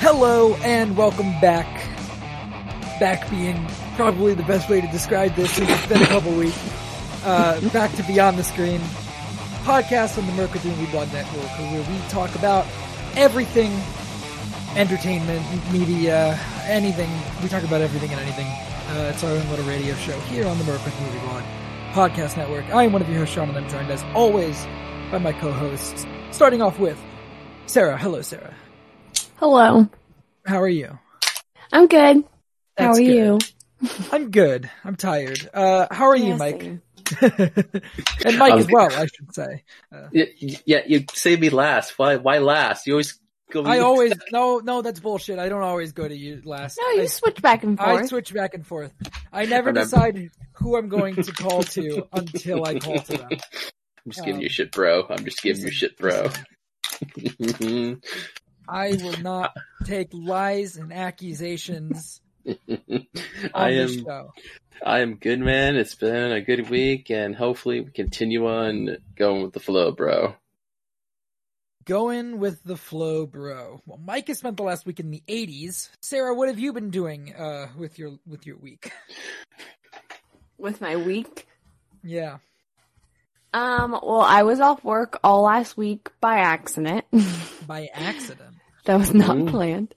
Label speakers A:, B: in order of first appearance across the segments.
A: Hello and welcome back. Back being probably the best way to describe this since it's been a couple weeks. Uh, back to Beyond the Screen, podcast on the Mercury Blog Network, where we talk about everything entertainment, media, anything. We talk about everything and anything. Uh, it's our own little radio show here on the Mercury Blog Podcast Network. I am one of your hosts, Sean, and I'm joined as always by my co-hosts. Starting off with Sarah. Hello, Sarah.
B: Hello.
A: How are you?
B: I'm good. How are
A: good.
B: you?
A: I'm good. I'm tired. Uh, how are you, Mike? and Mike
C: I'm
A: as well, I should say. Uh,
C: Yeah, yeah, you say me last. Why? Why last? You always go.
A: I always no, no, that's bullshit. I don't always go to you last.
B: No, you
A: I,
B: switch back and forth.
A: I switch back and forth. I never
C: Remember-
A: decide who I'm going to call to until I call to them.
C: I'm just giving
A: um,
C: you shit, bro. I'm just giving you shit, bro.
A: I will not take lies and accusations on
C: I am. I am good, man. It's been a good week, and hopefully we continue on going with the flow, bro.
A: Going with the flow, bro. Well, Mike has spent the last week in the '80s. Sarah, what have you been doing uh, with your with your week?
B: With my week.
A: Yeah.
B: Um, well, I was off work all last week by accident.
A: by accident.
B: that was not
C: Ooh.
B: planned.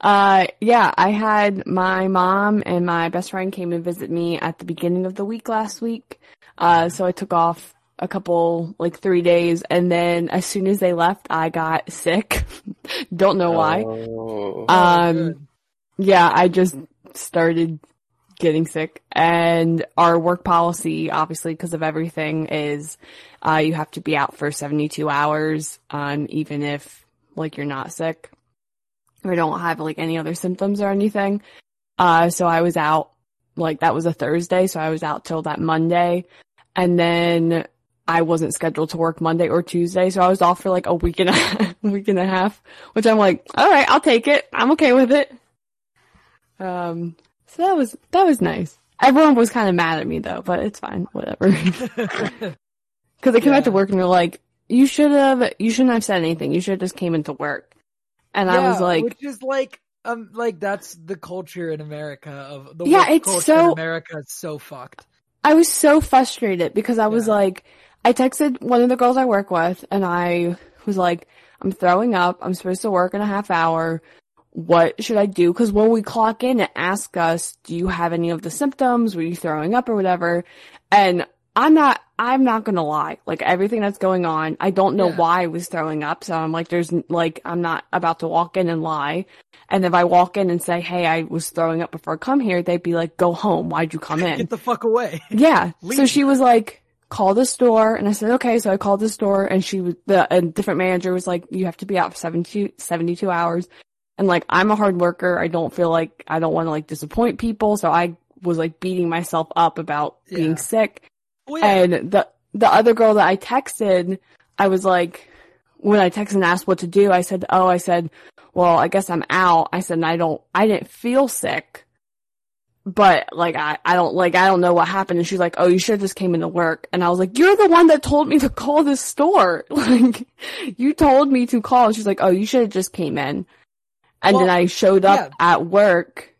B: Uh, yeah, I had my mom and my best friend came and visit me at the beginning of the week last week. Uh, so I took off a couple, like three days, and then as soon as they left, I got sick. Don't know why.
C: Oh.
B: Um,
A: good.
B: yeah, I just started getting sick and our work policy, obviously because of everything is, uh, you have to be out for 72 hours, um, even if like you're not sick or don't have like any other symptoms or anything. Uh, so I was out like that was a Thursday. So I was out till that Monday and then I wasn't scheduled to work Monday or Tuesday. So I was off for like a week and a week and a half, which I'm like, all right, I'll take it. I'm okay with it. Um, so that was, that was nice. Everyone was kind of mad at me though, but it's fine. Whatever. Cause they came back to work and they're like, you should have, you shouldn't have said anything. You should have just came into work. And I was like,
A: which is like, um, like that's the culture in America of the
B: Yeah, it's so-
A: America is so fucked.
B: I was so frustrated because I was
A: Yeah.
B: like, I texted one of the girls I work with and I was like, I'm throwing up. I'm supposed to work in a half hour. What should I do? Cause when we clock in, it asks us, do you have any of the symptoms? Were you throwing up or whatever? And I'm not, I'm not gonna lie. Like everything that's going on, I don't know
A: Yeah.
B: why I was throwing up. So I'm like, there's like, I'm not about to walk in and lie. And if I walk in and say, hey, I was throwing up before I come here, they'd be like, go home. Why'd you come in?
A: Get the fuck away.
B: Yeah. So she was like, call the store. And I said, okay. So I called the store and she was, the, a different manager was like, you have to be out for 72, 72 hours. And like, I'm a hard worker. I don't feel like I don't want to like disappoint people. So I was like beating myself up about
A: Yeah.
B: being sick.
A: Well, yeah.
B: And the, the other girl that I texted, I was like, when I texted and asked what to do, I said, oh, I said, well, I guess I'm out. I said, and I don't, I didn't feel sick, but like, I, I don't, like, I don't know what happened. And she's like, oh, you should have just came into work. And I was like, you're the one that told me to call this store. Like, you told me to call. And she's like, oh, you should have just came in. And then I showed up
A: yeah.
B: at work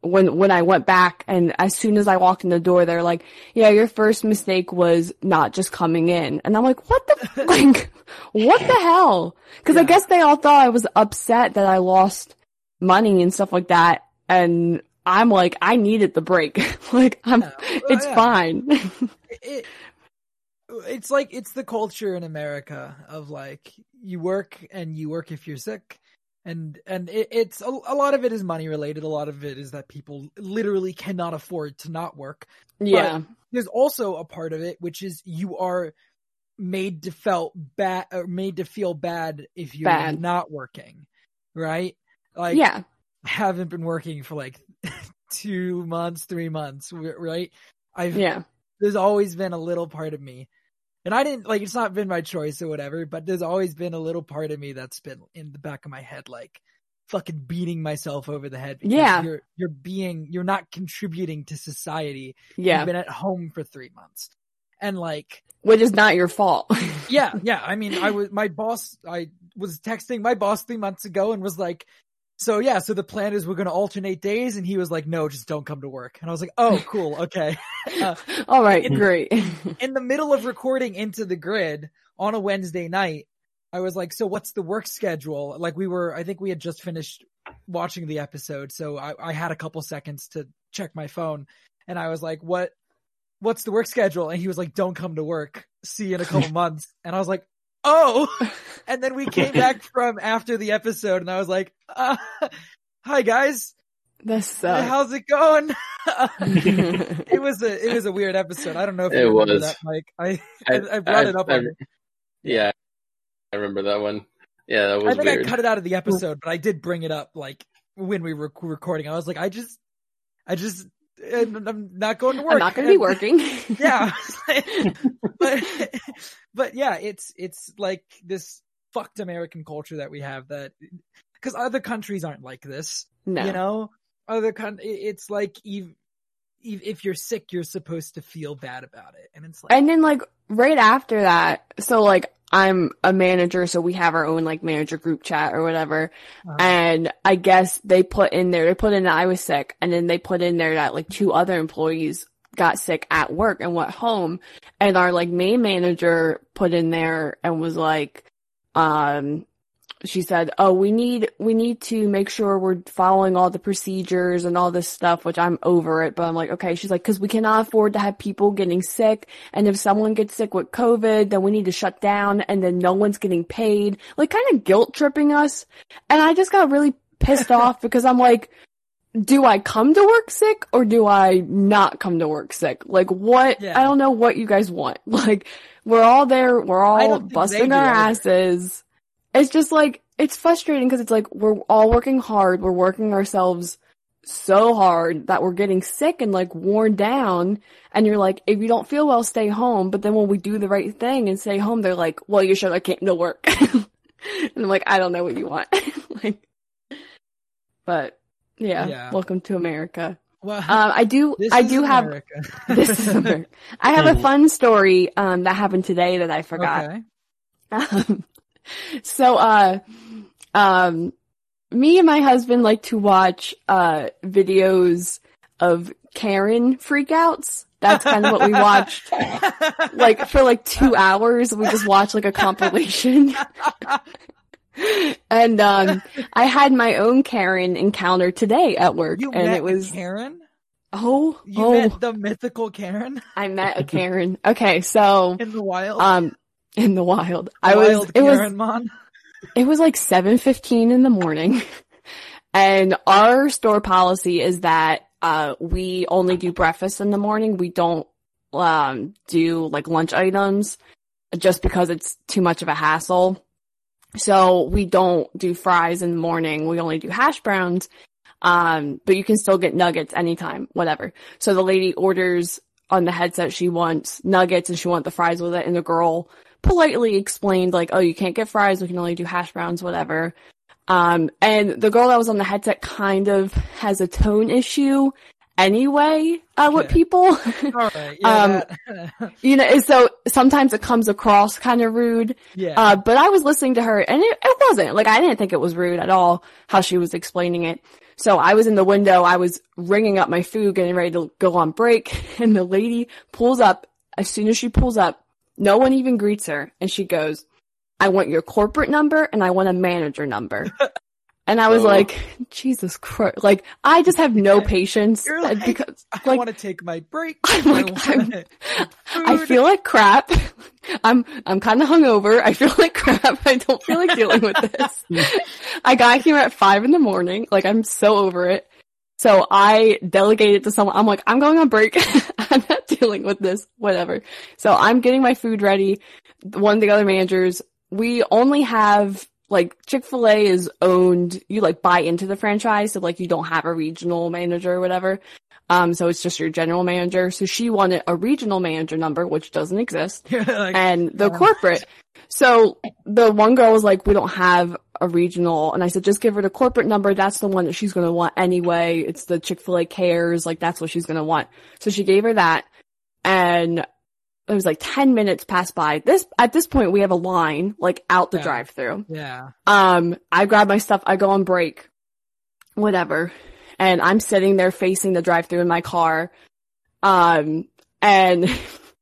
B: when when I went back and as soon as I walked in the door they're like, "Yeah, your first mistake was not just coming in." And I'm like, "What the like what the hell?" Cuz I guess they all thought I was upset that I lost money and stuff like that and I'm like, I needed the break. like I'm
A: Yeah.
B: It's
A: yeah.
B: fine.
A: it, it's like it's the culture in America of like you work and you work if you're sick, and and it, it's a, a lot of it is money related. A lot of it is that people literally cannot afford to not work.
B: yeah.
A: There's also a part of it which is you are made to felt bad or made to feel bad if you're
B: Bad.
A: not working, right? Like
B: yeah.
A: I haven't been working for like two months, three months, right? I've
B: Yeah.
A: there's always been a little part of me and i didn't like it's not been my choice or whatever but there's always been a little part of me that's been in the back of my head like fucking beating myself over the head because
B: Yeah.
A: you're you're being you're not contributing to society
B: Yeah.
A: you've been at home for three months And like,
B: Which is not your fault.
A: yeah, yeah. I mean, I was, my boss, I was texting my boss three months ago and was like, so yeah, so the plan is we're going to alternate days. And he was like, no, just don't come to work. And I was like, oh, cool. Okay. Uh,
B: All right,
A: in-
B: great.
A: in the middle of recording into the grid on a Wednesday night, I was like, so what's the work schedule? Like we were, I think we had just finished watching the episode. So I, I had a couple seconds to check my phone and I was like, what, what's the work schedule? And he was like, don't come to work. See you in a couple months. And I was like, oh, and then we came back from after the episode and I was like, uh, hi guys.
B: That's
A: How's it going? it was a, it was a weird episode. I don't know if
C: It
A: you remember
C: was.
A: that, Mike. I, I, I brought it up.
C: I-
A: on
C: Yeah, I remember that one. Yeah, that was I
A: think
C: weird.
A: I cut it out of the episode, but I did bring it up like when we were recording. I was like, I just, I just, I'm I'm not going to work.
B: I'm not going to be working.
A: Yeah, but but yeah, it's it's like this fucked American culture that we have that because other countries aren't like this.
B: no.
A: You know, other con- it's like ev- ev- if you're sick, you're supposed to feel bad about it, and it's like
B: And then like right after that, so like I'm a manager, so we have our own like manager group chat or whatever.
A: uh,
B: And I guess they put in there, they put in that I was sick and then they put in there that like two other employees got sick at work and went home. And our like main manager put in there and was like, um, she said, "Oh, we need we need to make sure we're following all the procedures and all this stuff." Which I'm over it, but I'm like, okay. She's like, "Because we cannot afford to have people getting sick, and if someone gets sick with COVID, then we need to shut down, and then no one's getting paid." Like, kind of guilt tripping us, and I just got really pissed off because I'm like, do I come to work sick or do I not come to work sick? Like, what?
A: Yeah.
B: I don't know what you guys want. Like, we're all there, we're all
A: don't think they
B: busting our
A: either.
B: asses it's just like it's frustrating because it's like we're all working hard we're working ourselves so hard that we're getting sick and like worn down and you're like if you don't feel well stay home but then when we do the right thing and stay home they're like well you should have came to work and i'm like i don't know what you want like but yeah,
A: Yeah.
B: welcome to america
A: well,
B: um i do i do have
A: America.
B: this is America. i have a fun story um that happened today that i forgot
A: Okay.
B: um, so, uh, um, me and my husband like to watch, uh, videos of Karen freakouts. That's kind of what we watched. Like, for like two hours, we just watched like a compilation. and, um, I had my own Karen encounter today at work
A: you
B: and
A: met
B: it was,
A: Karen.
B: oh,
A: You
B: oh,
A: met the mythical Karen
B: I met a Karen. Okay. So,
A: in the wild.
B: um, in the wild, I was, it was,
A: Mon.
B: It was like 7:15 in the morning. And our store policy is that uh we only do breakfast in the morning. We don't um do like lunch items just because it's too much of a hassle. So we don't do fries in the morning. We only do hash browns. Um but you can still get nuggets anytime, whatever. So the lady orders on the headset she wants nuggets and she wants the fries with it and the girl politely explained like, oh, you can't get fries. We can only do hash browns, whatever. Um, and the girl that was on the headset kind of has a tone issue anyway, uh, with people.
A: Right. Yeah.
B: Um, you know, so sometimes it comes across kind of rude.
A: yeah.
B: Uh, but I was listening to her and it, it wasn't like I didn't think it was rude at all how she was explaining it. So I was in the window, I was ringing up my food, getting ready to go on break, and the lady pulls up. As soon as she pulls up, no one even greets her, and she goes, "I want your corporate number and I want a manager number." And I was
C: Oh.
B: like, Jesus Christ! Like I just have no patience
A: You're like,
B: because
A: I want to take my break.
B: I'm like, I'm- I feel like crap. I'm I'm kind of hungover. I feel like crap. I don't feel like dealing with this. I got here at five in the morning. Like I'm so over it. So I delegated to someone. I'm like, I'm going on break. Dealing with this. Whatever. So I'm getting my food ready. One of the other managers, we only have like Chick-fil-A is owned, you like buy into the franchise. So like you don't have a regional manager or whatever. Um, so it's just your general manager. So she wanted a regional manager number, which doesn't exist
A: like,
B: and the
A: Yeah.
B: corporate. So the one girl was like, we don't have a regional. And I said, just give her the corporate number. That's the one that she's going to want anyway. It's the Chick-fil-A cares. Like that's what she's going to want. So she gave her that. And it was like 10 minutes passed by. This, at this point, we have a line, like out the
A: Yeah.
B: drive through.
A: Yeah.
B: Um, I grab my stuff, I go on break, whatever. And I'm sitting there facing the drive through in my car. Um, and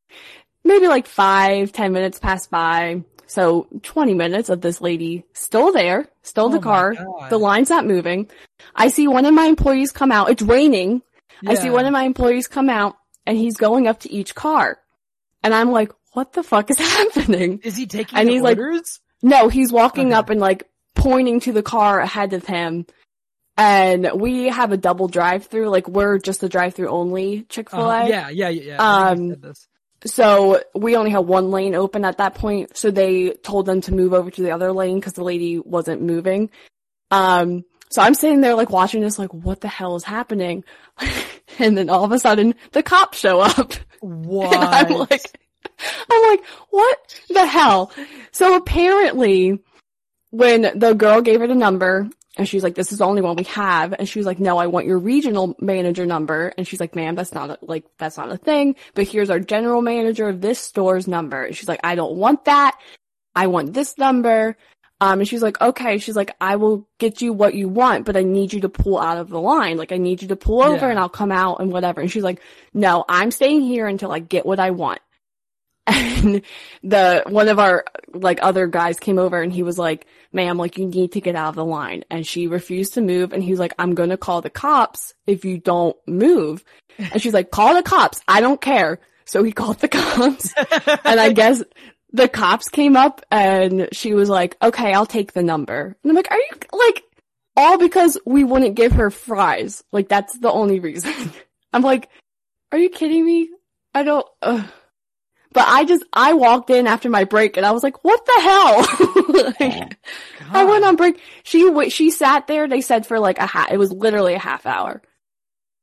B: maybe like five, ten minutes pass by. So 20 minutes of this lady still there, still
A: Oh
B: the car.
A: God.
B: The line's not moving. I see one of my employees come out. It's raining. I see one of my employees come out and he's going up to each car. And I'm like, what the fuck is happening?
A: Is he taking
B: and he's like-
A: orders?
B: No, he's walking
A: Okay.
B: up and like pointing to the car ahead of him. And we have a double drive through, like we're just a drive through only Chick fil A.
A: Uh-huh. Yeah, yeah, yeah. yeah. I think you
B: Um. So we only had one lane open at that point. So they told them to move over to the other lane because the lady wasn't moving. Um, so I'm sitting there like watching this, like, what the hell is happening? and then all of a sudden the cops show up.
A: What?
B: And I'm like, I'm like, what the hell? So apparently, when the girl gave her the number, and she's like, this is the only one we have, and she was like, no, I want your regional manager number, and she's like, ma'am, that's not a, like, that's not a thing, but here's our general manager of this store's number. And she's like, I don't want that. I want this number. Um, and she's like, okay. She's like, I will get you what you want, but I need you to pull out of the line. Like, I need you to pull over
A: Yeah.
B: and I'll come out and whatever. And she's like, no, I'm staying here until I get what I want. And the, one of our, like, other guys came over and he was like, ma'am, like, you need to get out of the line. And she refused to move. And he was like, I'm gonna call the cops if you don't move. And she's like, call the cops. I don't care. So he called the cops. and I guess the cops came up and she was like, okay, I'll take the number. And I'm like, are you, like, all because we wouldn't give her fries. Like, that's the only reason. I'm like, are you kidding me? I don't, ugh. But I just, I walked in after my break and I was like, what the hell? like, oh, I went on break. She, she sat there, they said for like a half, it was literally a half hour.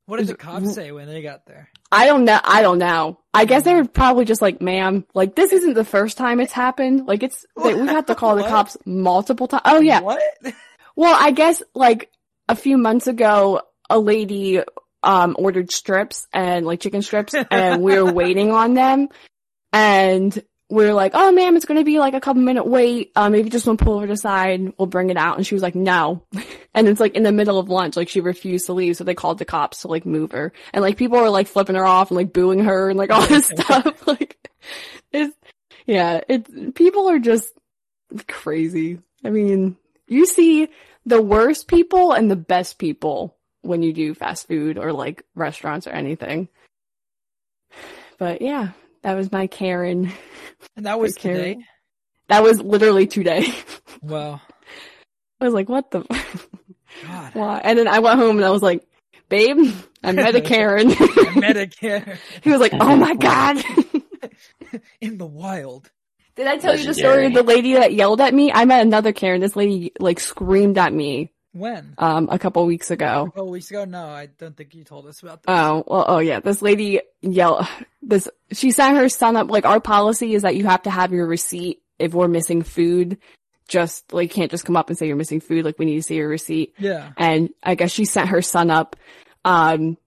A: What did the cops say when they got there?
B: I don't know. I don't know. I guess they were probably just like, ma'am, like this isn't the first time it's happened. Like it's, they, we had to call the cops multiple times. Oh yeah.
A: What?
B: Well, I guess like a few months ago, a lady, um, ordered strips and like chicken strips and we were waiting on them and were like, oh ma'am, it's to be like a couple minute wait. Um, if you just want to pull over to the side, we'll bring it out. And she was like, no. and it's like in the middle of lunch, like she refused to leave. So they called the cops to like move her and like people were like flipping her off and like booing her and like all this stuff. Like it's, yeah, it's, people are just crazy. I mean, you see the worst people and the best people when you do fast food or like restaurants or anything. But yeah, that was my Karen.
A: And that was
B: Karen.
A: today.
B: That was literally today.
A: Wow.
B: I was like, what the?
A: God.
B: Why? And then I went home and I was like, babe, I met a Karen.
A: Medicare
B: he was like, oh my God.
A: in the wild.
B: Did I tell you the story of the lady that yelled at me? I met another Karen. This lady like screamed at me,
A: When?
B: um, a couple weeks ago.
A: A couple weeks ago? No, I don't think you told us about this.
B: Oh, well, oh yeah, this lady yelled, this, she sent her son up, like our policy is that you have to have your receipt if we're missing food. Just, like, can't just come up and say you're missing food, like we need to see your receipt.
A: yeah.
B: And I guess she sent her son up, um,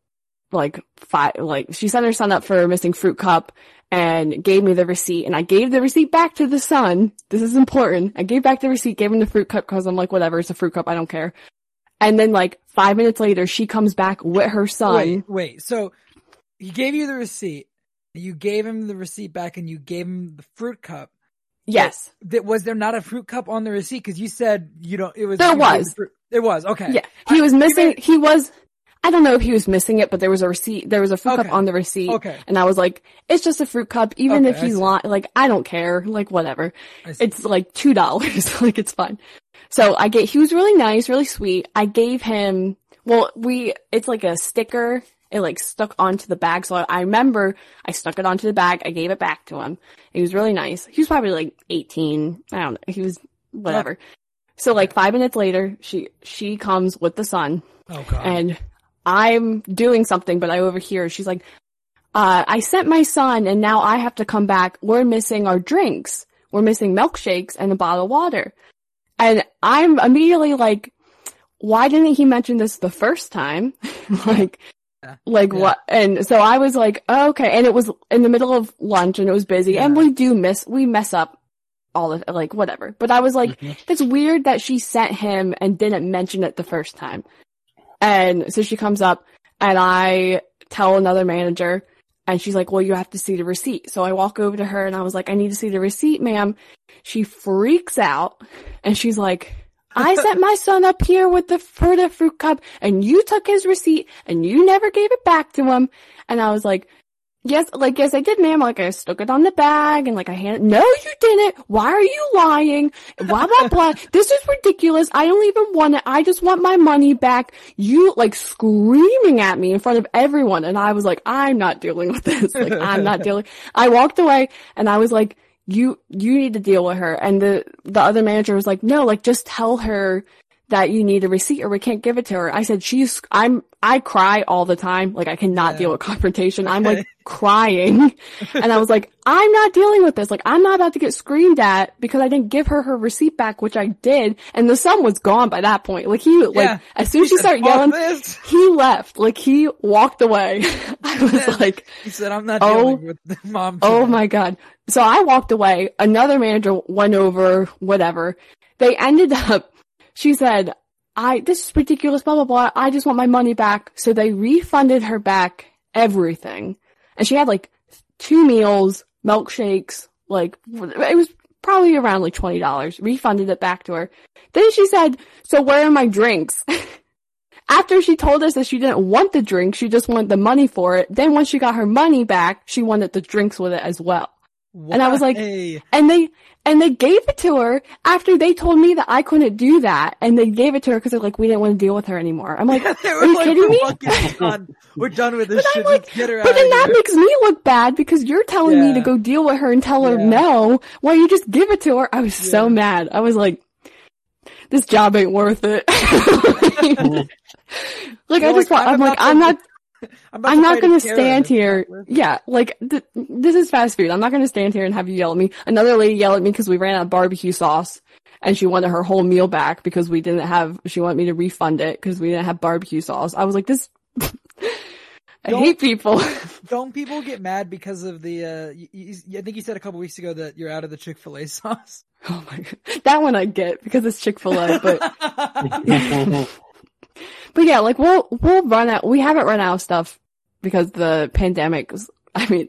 B: like five, like she sent her son up for a missing fruit cup and gave me the receipt and I gave the receipt back to the son. This is important. I gave back the receipt, gave him the fruit cup cause I'm like, whatever, it's a fruit cup, I don't care. And then like five minutes later, she comes back with her son.
A: Wait, wait. So he gave you the receipt. You gave him the receipt back, and you gave him the fruit cup.
B: Yes.
A: That was there not a fruit cup on the receipt? Because you said you don't. It was.
B: There was.
A: There was. Okay.
B: Yeah. He was missing, he was, I don't know if he was missing it, but there was a receipt, there was a fruit
A: Okay.
B: cup on the receipt.
A: Okay.
B: And I was like, it's just a fruit cup, even
A: Okay,
B: if he's lying, like, I don't care, like, whatever. It's like two dollars, like, it's fine. So I get, he was really nice, really sweet. I gave him, well, we, it's like a sticker, it like stuck onto the bag, so I, I remember I stuck it onto the bag, I gave it back to him. He was really nice. He was probably like 18, I don't know, he was, whatever. So like five minutes later, she, she comes with the son,
A: oh god.
B: and I'm doing something, but I overhear. She's like, uh, I sent my son and now I have to come back. We're missing our drinks. We're missing milkshakes and a bottle of water. And I'm immediately like, why didn't he mention this the first time? like, Like
A: Yeah.
B: what? And so I was like, oh, okay. And it was in the middle of lunch and it was busy and we do miss, we mess up all of like whatever. But I was like,
A: Mhm.
B: it's weird that she sent him and didn't mention it the first time. And so she comes up and I tell another manager and she's like, well, you have to see the receipt. So I walk over to her and I was like, I need to see the receipt, ma'am. She freaks out and she's like, I sent my son up here with the for the fruit cup and you took his receipt and you never gave it back to him. And I was like, yes, like, yes, I did, ma'am. Like, I stuck it on the bag and like I handed, no, you didn't. Why are you lying? Blah, blah, blah. this is ridiculous. I don't even want it. I just want my money back. You like screaming at me in front of everyone. And I was like, I'm not dealing with this. Like, I'm not dealing. I walked away and I was like, you, you need to deal with her. And the, the other manager was like, no, like just tell her that you need a receipt or we can't give it to her. I said, she's, I'm, I cry all the time. Like I cannot
A: Yeah.
B: deal with confrontation. I'm like crying. And I was like, I'm not dealing with this. Like I'm not about to get screamed at because I didn't give her her receipt back, which I did. And the son was gone by that point. Like he, like as soon as she
A: He
B: started yelling,
A: this."
B: he left. Like he walked away. I was like,
A: He said, "I'm not
B: Oh.
A: dealing with the mom."
B: Oh my god. So I walked away. Another manager went over, whatever. They ended up, she said, I, this is ridiculous, blah, blah, blah. I just want my money back. So they refunded her back everything. And she had like two meals, milkshakes, like, it was probably around like $20. Refunded it back to her. Then she said, so where are my drinks? After she told us that she didn't want the drink, she just wanted the money for it. Then once she got her money back, she wanted the drinks with it as well. And I was like- And they, and they gave it to her after they told me that I couldn't do that. And they gave it to her because they're like, we didn't want to deal with her anymore. I'm like,
A: they
B: are you
A: like,
B: kidding
A: "We're
B: me?
A: done. We're done with this
B: But I'm
A: shit.
B: like,
A: Just get her
B: But
A: out
B: then
A: of
B: that
A: here."
B: makes me look bad because you're telling me to go deal with her and tell her
A: Yeah.
B: no. Why you just give it to her? I was so mad. I was like, this job ain't worth it. like I
A: You're
B: just want, I'm like,
A: about
B: I'm not,
A: about
B: I'm
A: to
B: not gonna stand here.
A: not worth it.
B: Yeah, like th- this is fast food. I'm not gonna stand here and have you yell at me. Another lady yelled at me because we ran out of barbecue sauce, and she wanted her whole meal back because we didn't have. She wanted me to refund it because we didn't have barbecue sauce. I was like, this. I
A: Don't-
B: hate people.
A: Don't people get mad because of the? uh you, you, I think you said a couple weeks ago that you're out of the Chick Fil A sauce.
B: oh my god, that one I get because it's Chick Fil A, but but yeah, like we'll we'll run out. We haven't run out of stuff because the pandemic. I mean,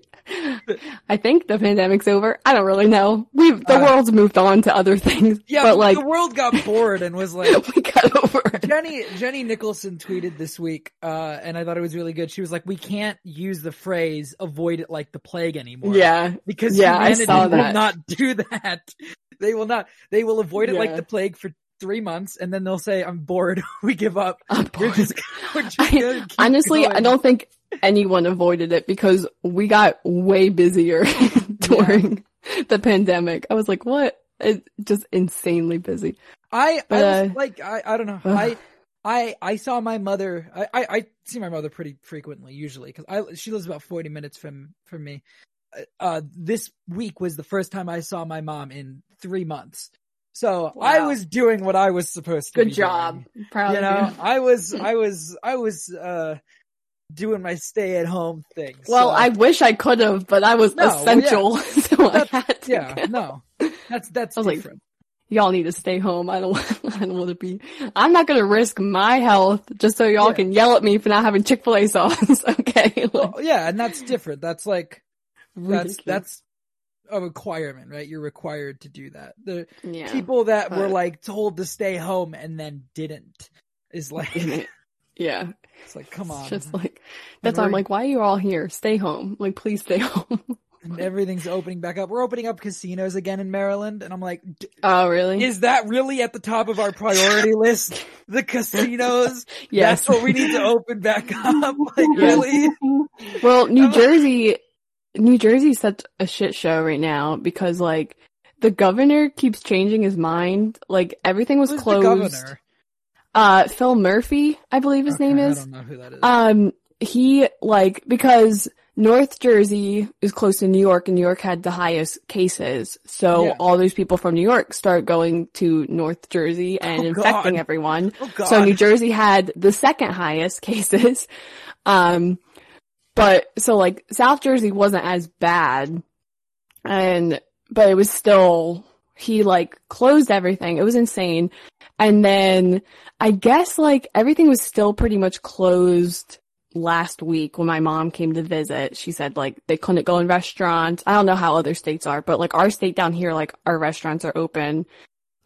B: I think the pandemic's over. I don't really know. We've the
A: Uh,
B: world's moved on to other things,
A: yeah,
B: but like
A: the world got bored and was like,
B: we got over it.
A: Jenny Jenny Nicholson tweeted this week, uh, and I thought it was really good. She was like, "We can't use the phrase "avoid it like the plague" anymore."
B: Yeah,
A: because
B: Yeah, I
A: humanity
B: saw
A: will not do that. They will not. They will avoid it like the plague for three months, and then they'll say, "I'm bored. we give up.
B: I'm bored.
A: just, just
B: I- Honestly, I don't think anyone avoided it because we got way busier during the pandemic. I was like, what? It's just insanely busy.
A: I, I was
B: uh,
A: like, I, I don't know.
B: ugh.
A: I, I, I saw my mother. I, I, I see my mother pretty frequently, usually, because I she lives about forty minutes from from me. Uh, Uh, this week was the first time I saw my mom in three months. So I was doing what I was supposed to.
B: Do.
A: Good
B: job.
A: doing.
B: Proud
A: You know. I was, I was, I was uh doing my stay at home thing.
B: Well,
A: so-
B: I wish I could have, but I was
A: No, well, yeah.
B: essential, so I had to.
A: yeah, no, that's that's
B: I was like,
A: different.
B: Y'all need to stay home. I don't. I don't want to be. I'm not gonna risk my health just so y'all
A: Yeah.
B: can yell at me for not having Chick Fil A sauce. okay. Like,
A: Well, yeah, and that's different. That's like that's
B: ridiculous.
A: that's a requirement, right? You're required to do that. The
B: yeah.
A: people that were like told to stay home and then didn't is like
B: yeah.
A: it's like come on.
B: It's just like that's why I'm like, why are you all here? Stay home. Like, please stay home.
A: And everything's opening back up. We're opening up casinos again in Maryland, and I'm like, D-
B: oh, really?
A: is that really at the top of our priority list? The casinos?
B: yes.
A: That's what we need to open back up. Like really?
B: Well, New
A: I'm-
B: Jersey, New Jersey's such a shit show right now because like the governor keeps changing his mind. Like everything was
A: Who's
B: closed. Uh, Phil Murphy, I believe his
A: Okay,
B: name
A: I
B: is.
A: don't know who that is.
B: Um, he like because North Jersey is close to New York, and New York had the highest cases, so
A: Yeah.
B: all those people from New York start going to North Jersey and
A: Oh,
B: infecting
A: God.
B: everyone.
A: oh God.
B: So New Jersey had the second highest cases. Um, but so like South Jersey wasn't as bad and, but it was still, he like closed everything. It was insane. And then I guess like everything was still pretty much closed last week when my mom came to visit. She said like they couldn't go in restaurants. I don't know how other states are, but like our state down here, like our restaurants are open.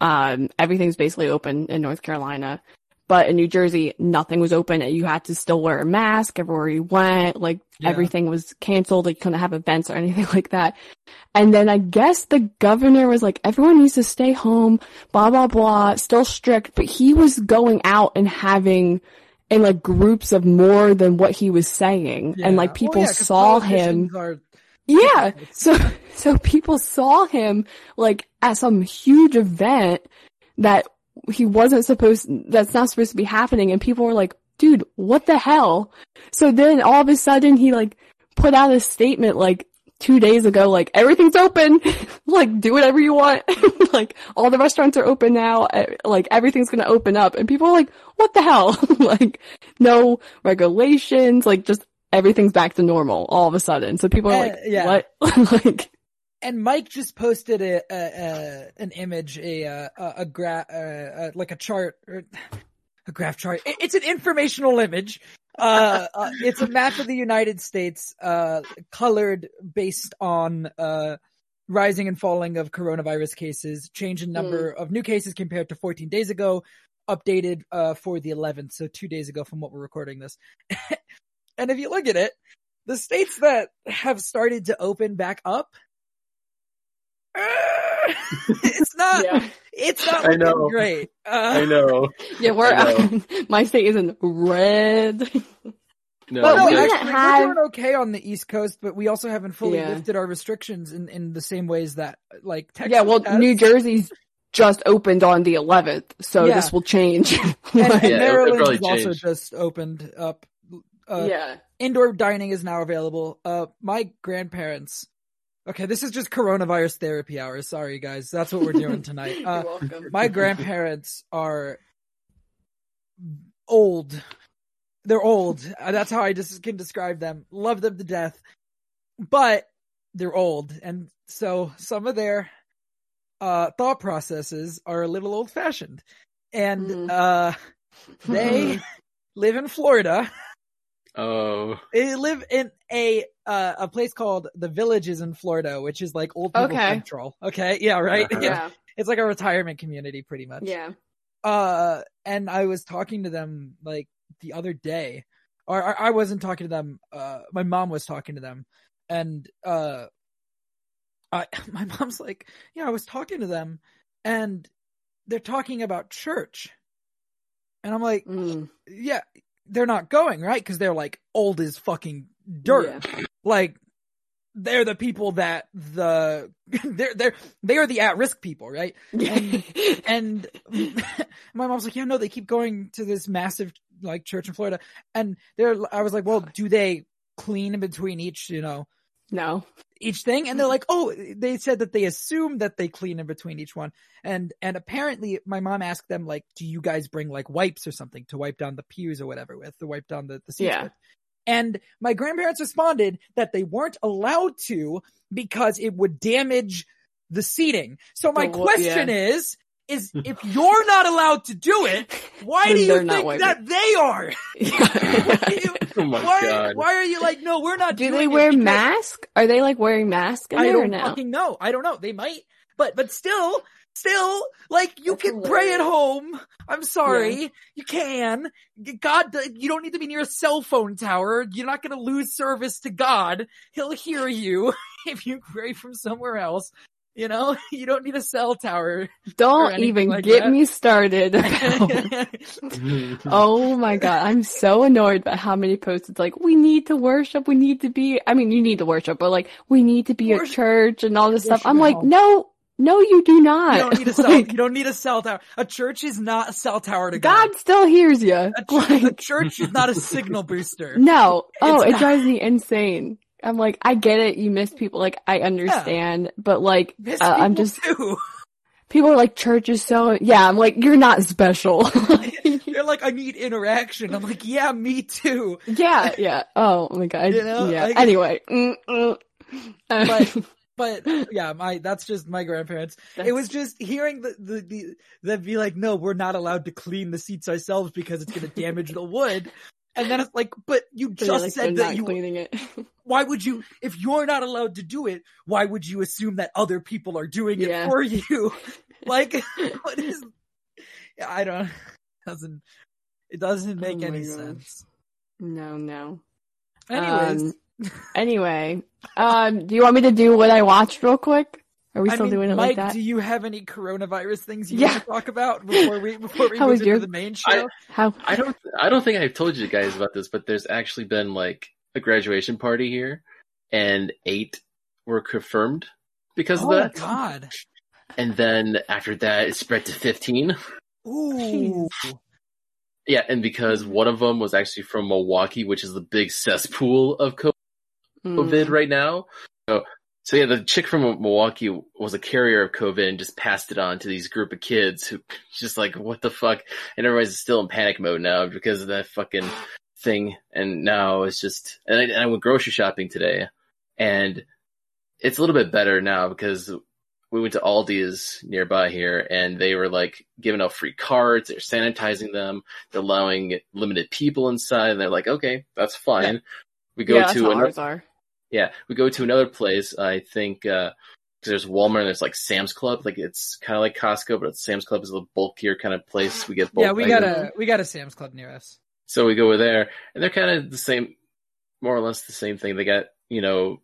B: Um, everything's basically open in North Carolina. But in New Jersey, nothing was open. You had to still wear a mask everywhere you went. Like
A: Yeah.
B: everything was canceled. Like you couldn't have events or anything like that. And then I guess the governor was like, everyone needs to stay home, blah, blah, blah, still strict, but he was going out and having in like groups of more than what he was saying.
A: Yeah.
B: And like
A: Well,
B: people saw him.
A: Are,
B: Yeah. So, so people saw him like at some huge event that he wasn't supposed, that's not supposed to be happening. And people were like, dude, what the hell? So then all of a sudden he like put out a statement like two days ago, like everything's open, like do whatever you want. like all the restaurants are open now. eh, Like everything's going to open up and people are like, what the hell? like no regulations, like just everything's back to normal all of a sudden. So people are
A: Uh,
B: like,
A: yeah.
B: what? like,
A: and Mike just posted a, a, a an image, a a, a gra- uh, like a chart or a graph chart. It- It's an informational image. Uh, uh, it's a map of the United States, uh, colored based on uh rising and falling of coronavirus cases, change in number of new cases compared to 14 days ago, updated uh for the 11th, so two days ago from what we're recording this. and if you look at it, the states that have started to open back up it's not.
B: yeah,
A: It's not
C: I know.
A: great.
C: I
A: Uh,
C: know.
B: yeah, we're,
C: I
B: my state is in red.
C: No,
A: but no,
B: we
C: you
B: didn't
C: guys-
A: actually,
B: have-
A: we're doing okay on the East Coast, but we also haven't fully
B: Yeah.
A: lifted our restrictions in, in the same ways that, like, Texas
B: yeah, well,
A: has.
B: New Jersey's just opened on the 11th, so
A: Yeah.
B: this will change.
A: and, and
C: Yeah,
A: Maryland has also just opened up. Uh,
B: yeah.
A: Indoor dining is now available. Uh, my grandparents. Okay, this is just coronavirus therapy hours. Sorry, guys. That's what we're doing tonight. Uh,
B: You're welcome.
A: my grandparents are old. They're old. Uh, That's how I just can describe them. Love them to death, but they're old, and so some of their uh, thought processes are a little old fashioned, and
B: Mhm.
A: uh, they live in Florida.
C: Oh,
A: They live in a uh, a place called the Villages in Florida, which is like old people
B: Okay.
A: central. Okay, yeah, right.
C: Uh-huh.
B: yeah.
A: It's like a retirement community, pretty much.
B: Yeah.
A: Uh, and I was talking to them like the other day, or, or I wasn't talking to them. Uh, my mom was talking to them, and uh, I my mom's like, yeah, I was talking to them, and they're talking about church, and I'm like,
B: Mm.
A: yeah, they're not going right because they're like old as fucking dirt. Like they're the people that the they're they're they are the at risk people, right?
B: Yeah.
A: And my mom's like, yeah, no, they keep going to this massive like church in Florida, and they're. I was like, well, do they clean in between each, you know,
B: no.
A: each thing? And they're like, oh, they said that they assume that they clean in between each one, and and apparently, my mom asked them like, do you guys bring like wipes or something to wipe down the pews or whatever with, to wipe down the the seats
B: Yeah.
A: with? And my grandparents responded that they weren't allowed to because it would damage the seating. So my
B: The wa-
A: question is, is if you're not allowed to do it, why do you think that they are?
C: Oh
A: why, why are you like, no, we're not doing it?
B: Do they wear
A: because-
B: masks? Are they like wearing masks in
A: I
B: there
A: don't
B: no?
A: fucking know. I don't know. They might, but but still, still, like you
B: That's
A: can pray at home. I'm sorry, you can. God, you don't need to be near a cell phone tower. You're not going to lose service to God. He'll hear you if you pray from somewhere else. You know, you don't need a cell tower.
B: Don't even
A: like
B: get
A: that.
B: me started. oh my god, I'm so annoyed by how many posts it's like, we need to worship, we need to be, I mean, you need to worship, but like, we need to be
A: Worship-
B: at church and all this stuff. I'm like, no, no, you do not.
A: you don't need a cell.
B: Like,
A: you don't need a cell tower. A church is not a cell tower to God.
B: God still hears you.
A: A, ch- a church is not a signal booster.
B: No. Oh,
A: It's
B: it drives me insane. I'm like, I get it. You miss people. Like, I understand, but like, uh, I'm just,
A: too.
B: people are like, church is so, yeah, I'm like, you're not special.
A: You're like, I need interaction. I'm like, yeah, me too.
B: Yeah, yeah. Oh my god.
A: You know,
B: yeah.
A: like-
B: anyway. Mm, mm.
A: But- But yeah, my that's just my grandparents. It was just hearing the the, the them be like, no, we're not allowed to clean the seats ourselves because it's going to damage the wood. And then it's like, but you just
B: like,
A: said that you.
B: cleaning it.
A: Why would you, if you're not allowed to do it, why would you assume that other people are doing it
B: Yeah.
A: for you? like, what is? I don't. It Doesn't it doesn't make
B: Oh
A: any
B: gosh.
A: sense?
B: no, no.
A: Anyways,
B: Um, Anyway, um, do you want me to do what I watched real quick? Are we
A: I
B: still
A: mean,
B: doing it
A: Mike,
B: like that?
A: do you have any coronavirus things you
B: Yeah.
A: want to talk about before we before we
B: How
A: move
B: was
A: into
B: your-
A: the main show?
B: How?
C: I don't. I don't think I've told you guys about this, but there's actually been like a graduation party here, and eight were confirmed because
A: oh
C: of that.
A: God!
C: And then after that, it spread to fifteen.
A: Ooh,
C: Yeah, and because one of them was actually from Milwaukee, which is the big cesspool of COVID
B: Mm.
C: right now. So, so yeah, the chick from Milwaukee was a carrier of COVID and just passed it on to these group of kids who just like, what the fuck? And everybody's still in panic mode now because of that fucking thing. And now it's just, and I, and I went grocery shopping today and it's a little bit better now because we went to Aldi's nearby here and they were like giving out free cards. They're sanitizing them. They're allowing limited people inside. And they're like, okay, that's fine. We go
B: yeah,
C: to another. Yeah, we go to another place. I think uh 'cause there's Walmart and there's like Sam's Club. Like it's kind of like Costco, but Sam's Club is a bulkier kind of place. We get bulk
A: yeah, we
C: items.
A: got a we got a Sam's Club near us.
C: So we go over there, and they're kind of the same, more or less the same thing. They got you know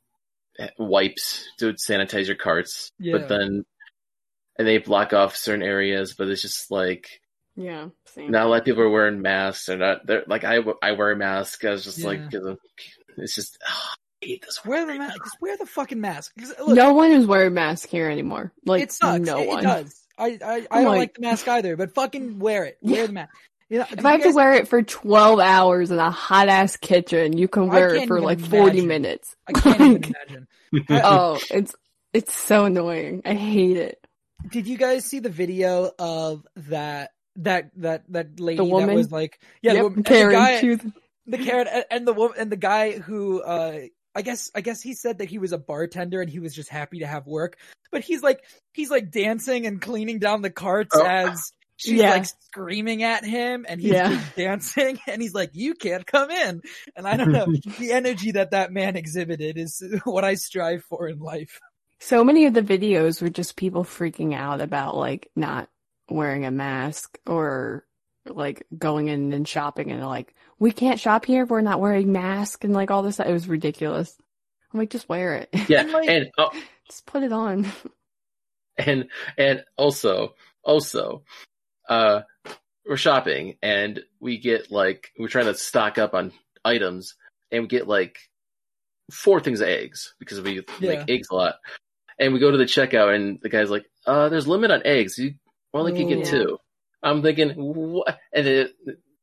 C: wipes to sanitize your carts,
A: Yeah.
C: but then and they block off certain areas. But it's just like
B: Yeah, same.
C: not a lot of people are wearing masks. They're not. They're like I I wear a mask. I was just like
A: Yeah.
C: 'cause of- it's just I hate this.
A: Wear the mask. Just wear the fucking mask. 'Cause, Look,
B: no one is wearing masks here anymore. Like
A: it sucks.
B: no
A: it,
B: one.
A: it does. I I, I don't
B: like-
A: like the mask either, but fucking wear it. Wear
B: Yeah.
A: the mask. You know,
B: If I have to wear it for twelve hours in a hot ass kitchen, you can wear it for
A: even
B: like forty
A: imagine.
B: minutes.
A: I can't even imagine.
B: oh, it's it's so annoying. I hate it.
A: Did you guys see the video of that that that that lady
B: The woman?
A: that was like yeah the,
B: yep,
A: woman, and
B: Karen.
A: the guy
B: she was-
A: the Karen and, and the woman and the guy who uh I guess I guess he said that he was a bartender and he was just happy to have work, but he's like he's like dancing and cleaning down the carts
C: Oh.
A: as she's
B: Yeah.
A: like screaming at him and he's
B: Yeah.
A: just dancing and he's like you can't come in and I don't know the energy that that man exhibited is what I strive for in life.
B: so many of the videos were just people freaking out about like not wearing a mask or like going in and shopping and like we can't shop here if we're not wearing masks and like all this it was ridiculous. I'm like just wear it.
C: Yeah,
A: And, like-
C: and oh,
B: just put it on.
C: and and also also uh we're shopping and we get like we're trying to stock up on items and we get like four things of eggs because we
A: Yeah.
C: make eggs a lot. And we go to the checkout and the guy's like uh there's limit on eggs. You only can get
B: Ooh.
C: two. I'm thinking what and it,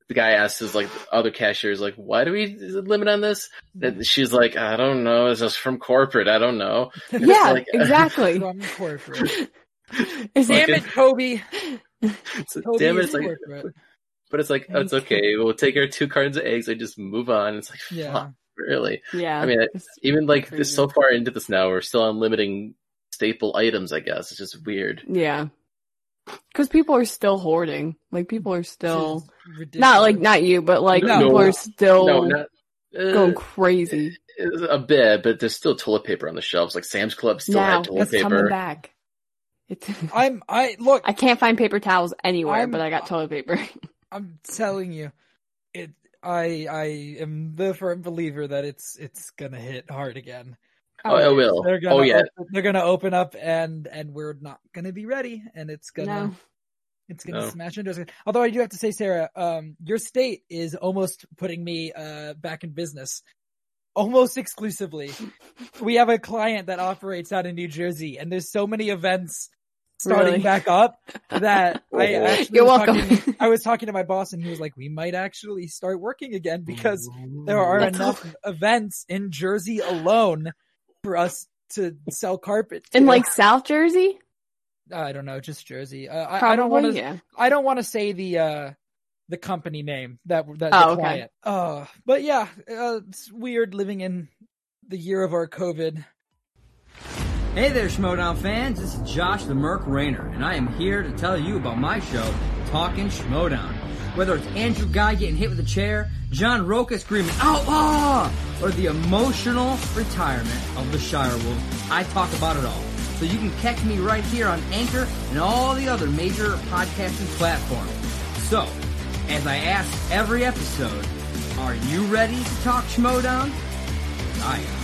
C: the guy asks his like other cashiers like why do we limit on this and she's like i don't know it's just from corporate i don't know
B: yeah
C: like-
B: exactly
A: From corporate.
B: It's
A: Damn
B: like-
A: it, Kobe.
C: So,
A: Kobe
C: damn it
A: is
C: it's like
A: corporate.
C: But it's like, oh, it's okay. We'll take our two cartons of eggs and just move on. It's like,
A: Yeah.
C: fuck, really?
B: yeah
C: I mean,
B: it's-
C: Even like this so far into this now, we're still on limiting staple items. I guess it's just weird.
B: yeah because people are still hoarding like people are still
A: Which is ridiculous.
B: not like not you but like
C: No.
B: people are still
C: No, not uh,
B: going crazy
C: a bit, but there's still toilet paper on the shelves. Like Sam's Club still
B: now
C: had toilet
B: it's coming back it's
A: I'm I look.
B: I can't find paper towels anywhere,
A: I'm-
B: but I got toilet paper.
A: I'm telling you, it. I I am the firm believer that it's it's gonna hit hard again.
C: Oh, it will.
A: They're gonna
C: Oh yeah.
A: open, they're gonna open up and and we're not gonna be ready, and it's gonna
B: No.
A: it's gonna
C: No.
A: smash into us. Although I do have to say, Sarah, um, your state is almost putting me uh back in business. Almost exclusively. we have a client that operates out in New Jersey, and there's so many events starting
B: Really?
A: back up that I
C: Oh.
A: actually
B: You're
A: was
B: welcome.
A: talking- I was talking to my boss, and he was like, "We might actually start working again because there are
B: That's
A: enough events in Jersey alone for us to sell carpet."
B: In like South Jersey?
A: I don't know, just Jersey. Uh, I,
B: Probably,
A: I don't want to.
B: yeah.
A: I don't want to say the uh the company name that that
B: Oh,
A: the
B: okay.
A: client. Uh, but yeah, uh, it's weird living in the year of our COVID.
D: Hey there, Schmoedown fans. This is Josh the Merc Rainer, and I am here to tell you about my show, Talking Schmoedown. Whether it's Andrew Guy getting hit with a chair, John Roca screaming outlaw, or the emotional retirement of the Shire Wolf, I talk about it all. So you can catch me right here on Anchor and all the other major podcasting platforms. So, as I ask every episode, are you ready to talk Schmoedown? I am.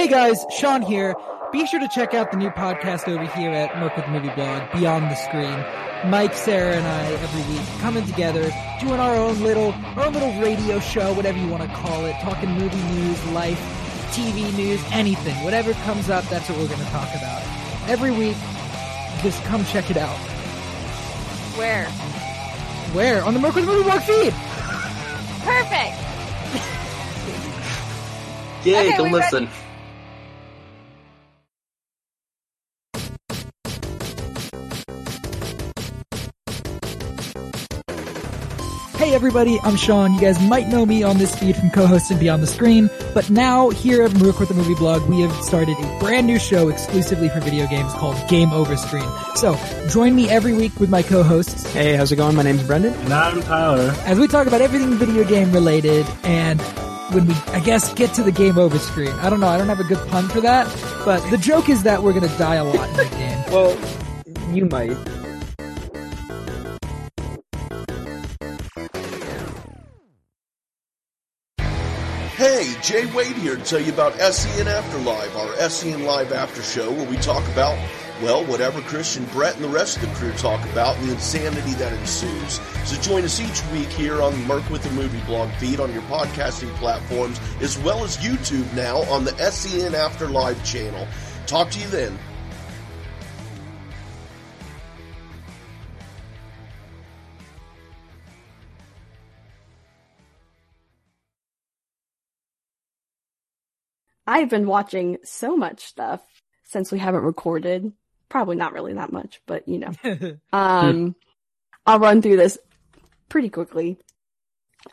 A: Hey guys, Sean here. Be sure to check out the new podcast over here at Merc with the Movie Blog, Beyond the Screen. Mike, Sarah, and I every week coming together, doing our own little, our own little radio show, whatever you want to call it, talking movie news, life, TV news, anything, whatever comes up, that's what we're going to talk about. Every week, just come check it out.
B: Where?
A: Where? On the Merc with the Movie Blog feed.
B: Perfect!
C: Yay,
B: Okay,
C: come
B: we read-
A: Hey everybody, I'm Sean. You guys might know me on this feed from co-hosting Beyond the Screen, but now here at Merc with the Movie Blog, we have started a brand new show exclusively for video games called Game Over Screen. So join me every week with my co-hosts
E: Hey, how's it going? My name's Brendan.
F: And I'm Tyler.
A: as we talk about everything video game related and when we, I guess, get to the game over screen. I don't know, I don't have a good pun for that, but the joke is that we're gonna die a lot in the game.
E: Well, you might.
G: Jay Wade here to tell you about SEN Afterlive, our SEN Live After Show, where we talk about, well, whatever Christian Brett and the rest of the crew talk about and the insanity that ensues. So join us each week here on the Merc with the Movie blog feed on your podcasting platforms, as well as YouTube now on the SEN Afterlive channel. Talk to you then.
B: I've been watching so much stuff since we haven't recorded. Probably not really that much, but you know. Um, I'll run through this pretty quickly.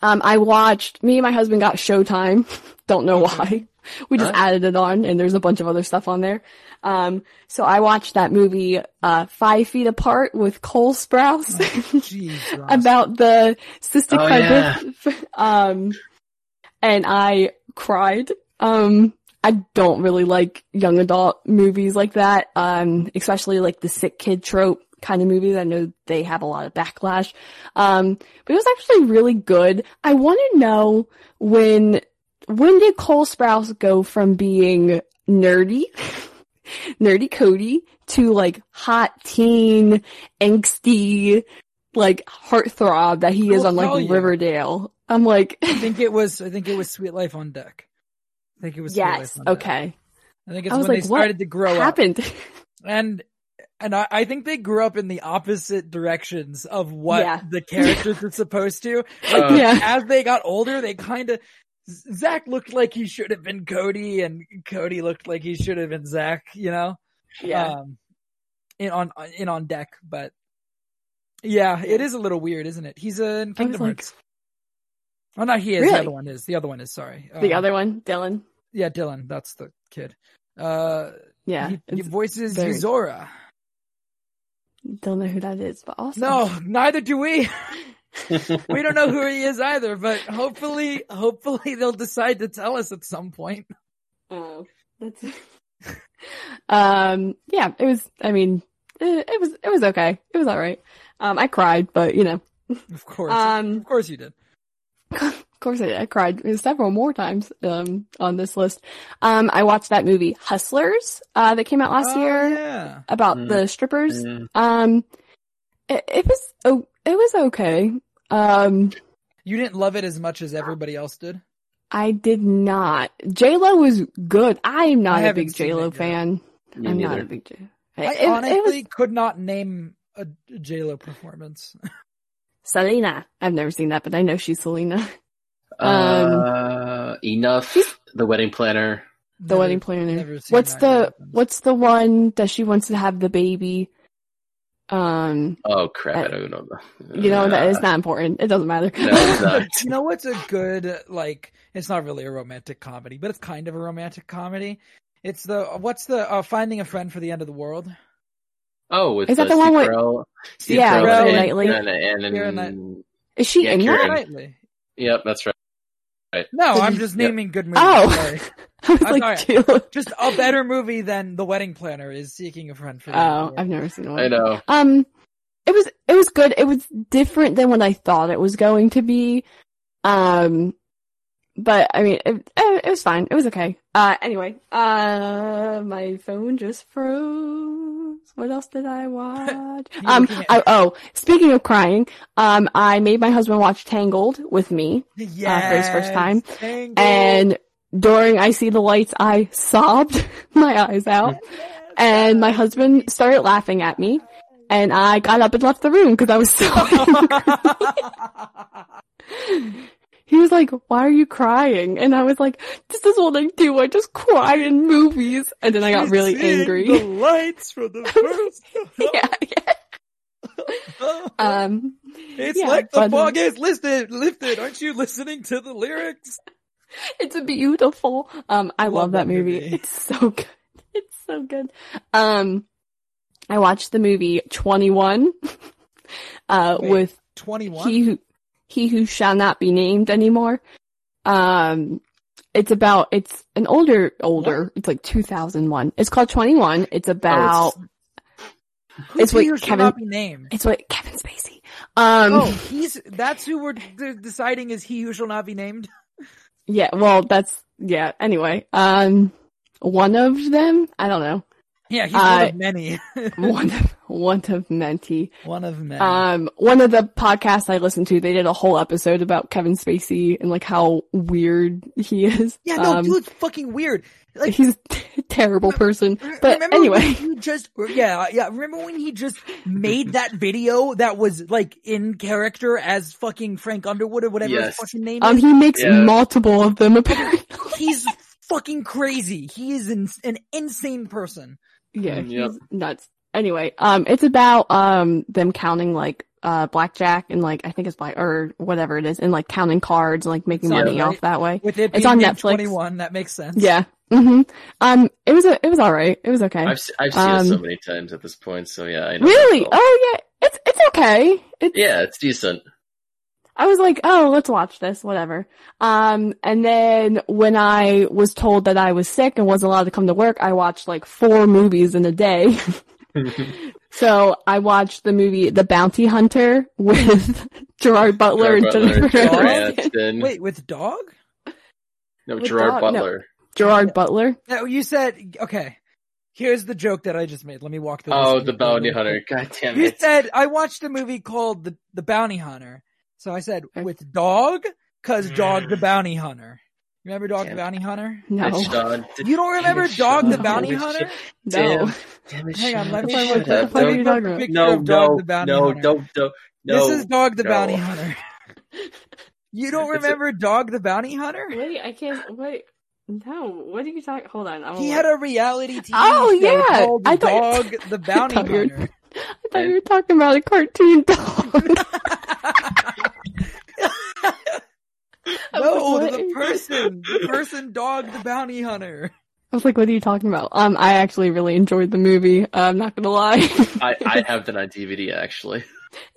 B: Um, I watched, me and my husband got Showtime. Don't know why. We just added it on and there's a bunch of other stuff on there. Um, so I watched that movie, uh, Five Feet Apart with Cole Sprouse
A: Jeez, Ross.
B: about the cystic
C: Oh, yeah.
B: fibrosis. Um, and I cried. Um, I don't really like young adult movies like that. Um, especially like the sick kid trope kind of movies. I know they have a lot of backlash. Um, but it was actually really good. I want to know when, when did Cole Sprouse go from being nerdy, nerdy Cody to like hot teen, angsty, like heartthrob that he is on like. Riverdale. I'm like,
A: I think it was, I think it was Suite Life on Deck. I think it was
B: yes,
A: Life on Deck.
B: okay.
A: I think it's
B: I was
A: when
B: like,
A: they
B: what
A: started to grow up.
B: happened?
A: and and I, I think they grew up in the opposite directions of what
B: Yeah.
A: the characters are supposed to. Like
C: Uh,
B: yeah.
A: as they got older, they kind of Zach looked like he should have been Cody, and Cody looked like he should have been Zach. You know,
B: Yeah.
A: Um, in on in on deck, but yeah, it is a little weird, isn't it? He's in Kingdom
B: like-
A: Hearts. Oh, not he is. The other one is. The other one is. Sorry.
B: The
A: Um,
B: other one, Dylan.
A: Yeah, Dylan. That's the kid. Uh,
B: Yeah,
A: he, he
B: it's-
A: voices
B: very-
A: Yozora.
B: don't know who that is, but awesome.
A: No, neither do we. we don't know who he is either, but hopefully, hopefully they'll decide to tell us at some point.
B: Oh, that's. um. Yeah. It was. I mean, it, it was. It was okay. It was all right. Um. I cried, but you know,
A: Of course,
B: Um,
A: of course you did.
B: Of course, I, I cried several more times. Um. On this list. Um. I watched that movie Hustlers. Uh. That came out last
A: Oh,
B: year
A: yeah.
B: about
C: Mm.
B: the strippers.
C: Mm.
B: Um. It, it was. Oh. It was okay. Um.
A: You didn't love it as much as everybody else did.
B: I did not. J Lo was good. I am not a big
A: seen
B: J Lo fan.
C: Me
B: I'm not
C: neither.
B: a big J.
A: I
B: It- it
A: honestly
B: was-
A: could not name a J Lo performance.
B: Selena. I've never seen that, but I know she's Selena.
C: Uh, enough. The wedding planner.
B: The wedding planner. What's the. What's the one that she wants to have the baby? Um,
C: Oh crap! I
B: Uh,
C: don't know.
B: you know that is
C: Uh,
B: not important. It doesn't matter.
C: No, it's not.
A: you know what's a good like? It's not really a romantic comedy, but it's kind of a romantic comedy. It's the what's the uh, Finding a Friend for the End of the World.
C: Oh, with
B: Is that the one
C: Steve
B: with-
C: Carell- Steve
B: Yeah,
C: Carell
A: Keira
C: and-
B: Knightley.
C: and, and, and,
A: Keira Knight-
B: Is she
C: Yeah,
B: in
C: Karen.
B: that?
A: Rightly.
C: Yep, that's right.
A: No, I'm
B: Did-
A: just
C: Yep.
A: naming good movies.
B: Oh.
A: sorry.
B: I was
A: I'm
B: like,
A: sorry.
B: J-Lo.
A: Just a better movie than The Wedding Planner is Seeking a Friend for the End of
B: Oh,
A: World.
B: I've never seen one.
C: I know.
B: Um, it was it was good. It was different than what I thought it was going to be. Um, but I mean, it, eh, it was fine. It was okay. Uh, anyway, uh, my phone just froze. What else did I watch? Um, I, oh, speaking of crying, um, I made my husband watch Tangled with me,
A: Yes,
B: for his first time.
A: Tangled.
B: and during I See the Lights, I sobbed my eyes out. And my husband started laughing at me, and I got up and left the room because I was so. He was like, "Why are you crying?" And I was like, "This is what I do. I just cry in movies." And then I got really angry.
A: The lights for the first
B: yeah, yeah. Um,
A: It's
B: yeah,
A: like the fog is lifted, lifted. Aren't you listening to the lyrics?
B: it's beautiful. Um, I love,
A: Love
B: that movie.
A: movie.
B: It's so good. It's so good. Um, I watched the movie Twenty One. Uh,
A: Wait,
B: with
A: 21?
B: he who he who shall not be named anymore. Um, it's about it's an older older. It's like two thousand one. It's called Twenty One. It's about
A: Who's
B: it's what
A: who shall
B: Kevin-
A: not be named?
B: it's what Kevin Spacey. Um,
A: oh, he's, that's who we're d- deciding is he who shall not be named?
B: yeah. Well, that's yeah. Anyway, um, one of them. I don't know.
A: Yeah, he's
B: Uh,
A: one of many.
B: One of one of many.
A: one of many.
B: Um, one of the podcasts I listened to, they did a whole episode about Kevin Spacey and like how weird he is.
A: yeah, no,
B: um,
A: dude's fucking weird. Like,
B: he's a terrible person. But
A: remember
B: anyway,
A: when he just yeah yeah remember when he just made that video that was like in character as fucking Frank Underwood or whatever his fucking name
B: um,
A: is.
B: he makes
C: Yeah.
B: multiple of them apparently.
A: He's fucking crazy. He is an, an insane person.
B: Yeah,
C: Mm, yep.
B: he's nuts. Anyway, um, it's about um them counting like uh blackjack and like I think it's black or whatever it is, and like counting cards and like making
A: Sounds
B: money
A: right.
B: off that way.
A: With it
B: It's on Netflix.
A: 21, that makes sense.
B: Yeah. hmm Um, it was a, it was all right. It was okay.
C: I've I've seen it so
B: Um,
C: many times at this point, so yeah, I know.
B: really?
C: it's
B: Oh yeah, it's it's okay. It's
C: yeah, it's decent.
B: I was like, oh, let's watch this, whatever. Um, and then when I was told that I was sick and wasn't allowed to come to work, I watched like four movies in a day. so I watched the movie The Bounty Hunter with Gerard Butler
C: Gerard
B: and
C: Butler,
B: Jennifer
C: Jennifer
B: Aniston.
C: Aniston.
A: Wait, with dog?
C: no,
B: with
C: Gerard
B: dog- no.
C: Butler.
B: Gerard Butler.
A: No, you said okay. Here's the joke that I just made. Let me walk through.
C: Oh, the bounty
A: you.
C: hunter. God damn it!
A: You said I watched a movie called the the Bounty Hunter. So I said
B: Okay.
A: with dog, cause dog mm. the bounty hunter. Remember Dog the Bounty Hunter?
B: No.
A: You don't remember
C: Damn
A: Dog the
C: Sean.
A: Bounty
C: Damn
A: Hunter?
C: Damn,
B: No.
C: damn it,
A: Hang on, let me
B: What the
C: Shut
B: fuck- what the
C: up.
B: fuck are you
C: Don't-
B: talking about?
A: picture
C: No,
A: of Dog
C: no,
A: the Bounty
C: no,
A: Hunter.
C: don't, don't, no.
A: this is Dog the
C: no.
A: Bounty Hunter. You don't
C: It's a-
A: remember Dog the Bounty Hunter?
B: Wait, I can't, wait. No, what are you talking? Hold on. I'm
A: He had a reality TV
B: Oh,
A: show
B: yeah.
A: called
B: I thought-
A: Dog the Bounty
B: thought you were-
A: Hunter.
B: I thought you were talking about a cartoon dog. I
A: No,
B: like,
A: the person, the person, Dog the Bounty Hunter.
B: I was like, what are you talking about? Um, I actually really enjoyed the movie. Uh, I'm not gonna lie.
C: I, I have that on DVD actually.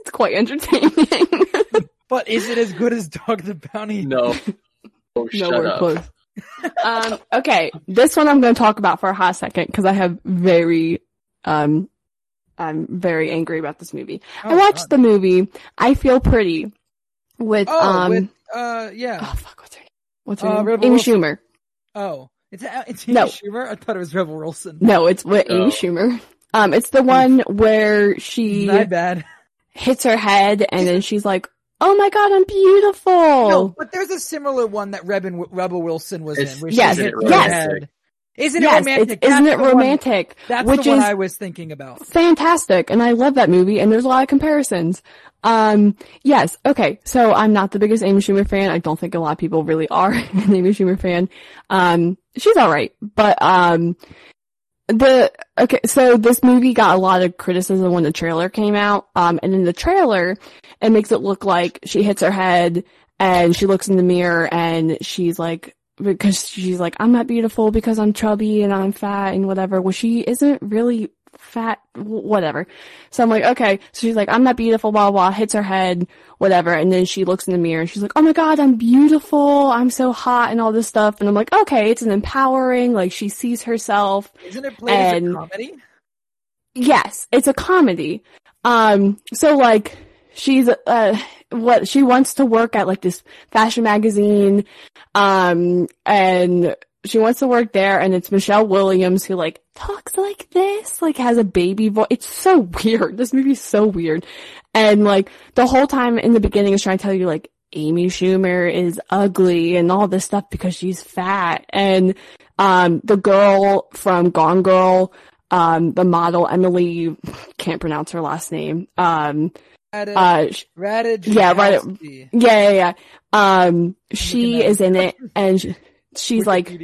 B: it's quite entertaining.
A: But is it as good as Dog the Bounty?
C: No. Oh, shut
B: Nowhere
C: up.
B: close. um, okay, this one I'm going to talk about for a hot second because I have very, um, I'm very angry about this movie. I
A: Oh,
B: watched
A: God.
B: the movie I Feel Pretty with,
A: Oh,
B: um,
A: with uh, yeah.
B: oh fuck, what's her name? What's her
A: Uh,
B: name?
A: Rebel
B: Amy
A: Wilson.
B: Schumer.
A: Oh, it's it's Amy
B: No.
A: Schumer. I thought it was Rebel Wilson.
B: No, it's with
C: Oh.
B: Amy Schumer. Um, it's the one where she
A: My bad.
B: hits her head and then she's like, "Oh my god, I'm beautiful."
A: No, but there's a similar one that Rebel, Rebel Wilson was
C: It's-
A: in. Where
B: Yes,
A: she hit
C: Isn't it
B: yes.
A: It romantic?
B: isn't it
A: the one-
B: romantic?
A: that's
B: which
A: the one
B: is
A: I was thinking about.
B: fantastic and I love that movie and there's a lot of comparisons. Um, yes, okay, so I'm not the biggest Amy Schumer fan. I don't think a lot of people really are an Amy Schumer fan. Um, she's alright, but, um, the, okay, so this movie got a lot of criticism when the trailer came out. Um, and in the trailer, it makes it look like she hits her head and she looks in the mirror and she's like, because she's like, I'm not beautiful because I'm chubby and I'm fat and whatever. Well, she isn't really fat, whatever. So I'm like, okay. So she's like, I'm not beautiful, blah, blah, hits her head, whatever. And then she looks in the mirror and she's like, oh my God, I'm beautiful. I'm so hot and all this stuff. And I'm like, okay, it's an empowering, like she sees herself.
A: Isn't it played as a comedy?
B: Yes, it's a comedy. Um, so like, she's, uh, what, she wants to work at like this fashion magazine, um, and she wants to work there and it's Michelle Williams who like talks like this, like has a baby voice. It's so weird. This movie's so weird. And like, the whole time in the beginning is trying to tell you like, Amy Schumer is ugly and all this stuff because she's fat. And, um, the girl from Gone Girl, um, the model Emily, can't pronounce her last name. Um,
A: Rada,
B: uh, sh- yeah, right.
A: Jakowski.
B: yeah, yeah, yeah. Um, she is in it and sh- she's like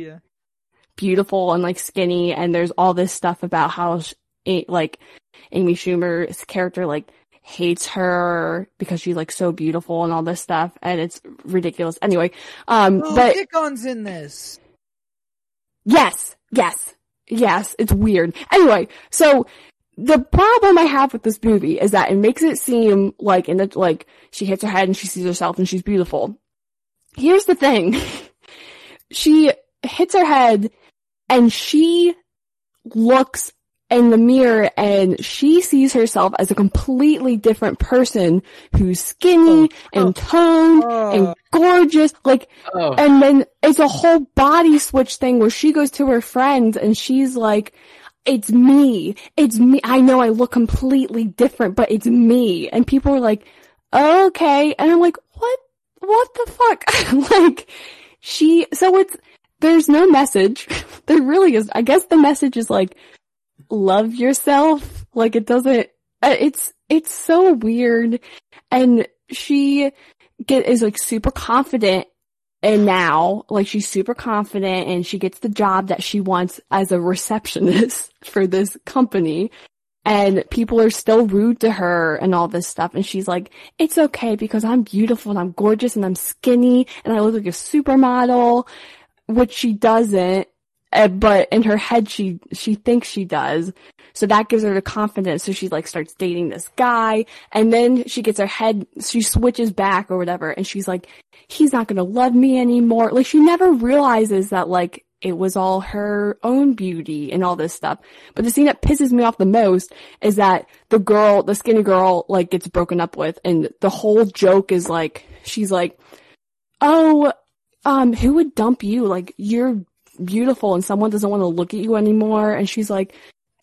B: beautiful and like skinny and there's all this stuff about how sh- it, like Amy Schumer's character like hates her because she's like so beautiful and all this stuff and it's ridiculous. Anyway, um,
A: Oh,
B: but
A: Dickon's in this.
B: Yes, yes, yes, it's weird. Anyway, so the problem I have with this movie is that it makes it seem like in the, like, she hits her head and she sees herself and she's beautiful. Here's the thing. she hits her head and she looks in the mirror and she sees herself as a completely different person who's skinny oh, oh, and toned
A: Oh.
B: and gorgeous. Like,
C: Oh,
B: and then it's a whole body switch thing where she goes to her friends and she's like, it's me. It's me. I know I look completely different, but it's me. And people are like, okay. And I'm like, what? What the fuck? like, she, so it's, there's no message. there really is. I guess the message is like, love yourself. Like it doesn't, uh, it's, it's so weird. And she get, is like super confident and now, like, she's super confident and she gets the job that she wants as a receptionist for this company. And people are still rude to her and all this stuff. And she's like, it's okay because I'm beautiful and I'm gorgeous and I'm skinny and I look like a supermodel, which she doesn't. Uh, but in her head, she, she thinks she does. So that gives her the confidence. So she like starts dating this guy and then she gets her head, she switches back or whatever. And she's like, he's not going to love me anymore. Like she never realizes that like it was all her own beauty and all this stuff. But the scene that pisses me off the most is that the girl, the skinny girl, like gets broken up with and the whole joke is like, she's like, oh, um, who would dump you? Like you're beautiful and someone doesn't want to look at you anymore. And she's like,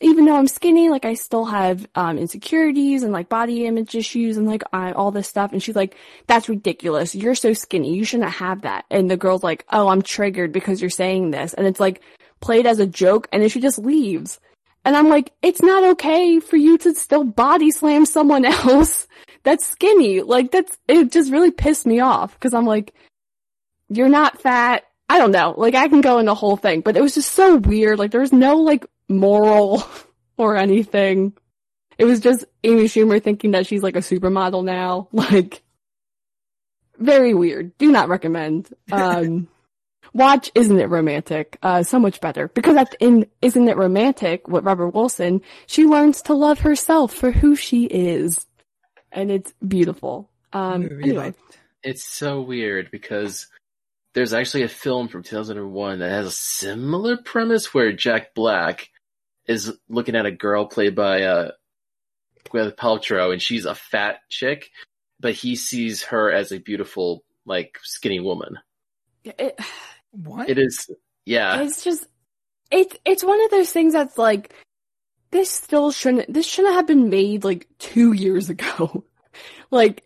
B: even though I'm skinny, like I still have um insecurities and like body image issues and like I, all this stuff. And she's like, "That's ridiculous. You're so skinny. You shouldn't have that." And the girl's like, "Oh, I'm triggered because you're saying this." And it's like played as a joke, and then she just leaves. And I'm like, "It's not okay for you to still body slam someone else that's skinny." Like that's it. Just really pissed me off because I'm like, "You're not fat." I don't know. Like I can go in the whole thing, but it was just so weird. Like there was no like moral or anything. It was just Amy Schumer thinking that she's like a supermodel now. Like very weird. Do not recommend. Um watch Isn't It Romantic? Uh so much better. Because at, in Isn't It Romantic with Rebel Wilson, she learns to love herself for who she is. And it's beautiful. Um anyway.
C: It's so weird because there's actually a film from 2001 that has a similar premise where Jack Black is looking at a girl played by uh, Gwyneth Paltrow, and she's a fat chick, but he sees her as a beautiful, like skinny woman.
B: It,
A: What?
C: It is, yeah,
B: It's just it's it's one of those things that's like this still shouldn't this shouldn't have been made like two years ago. like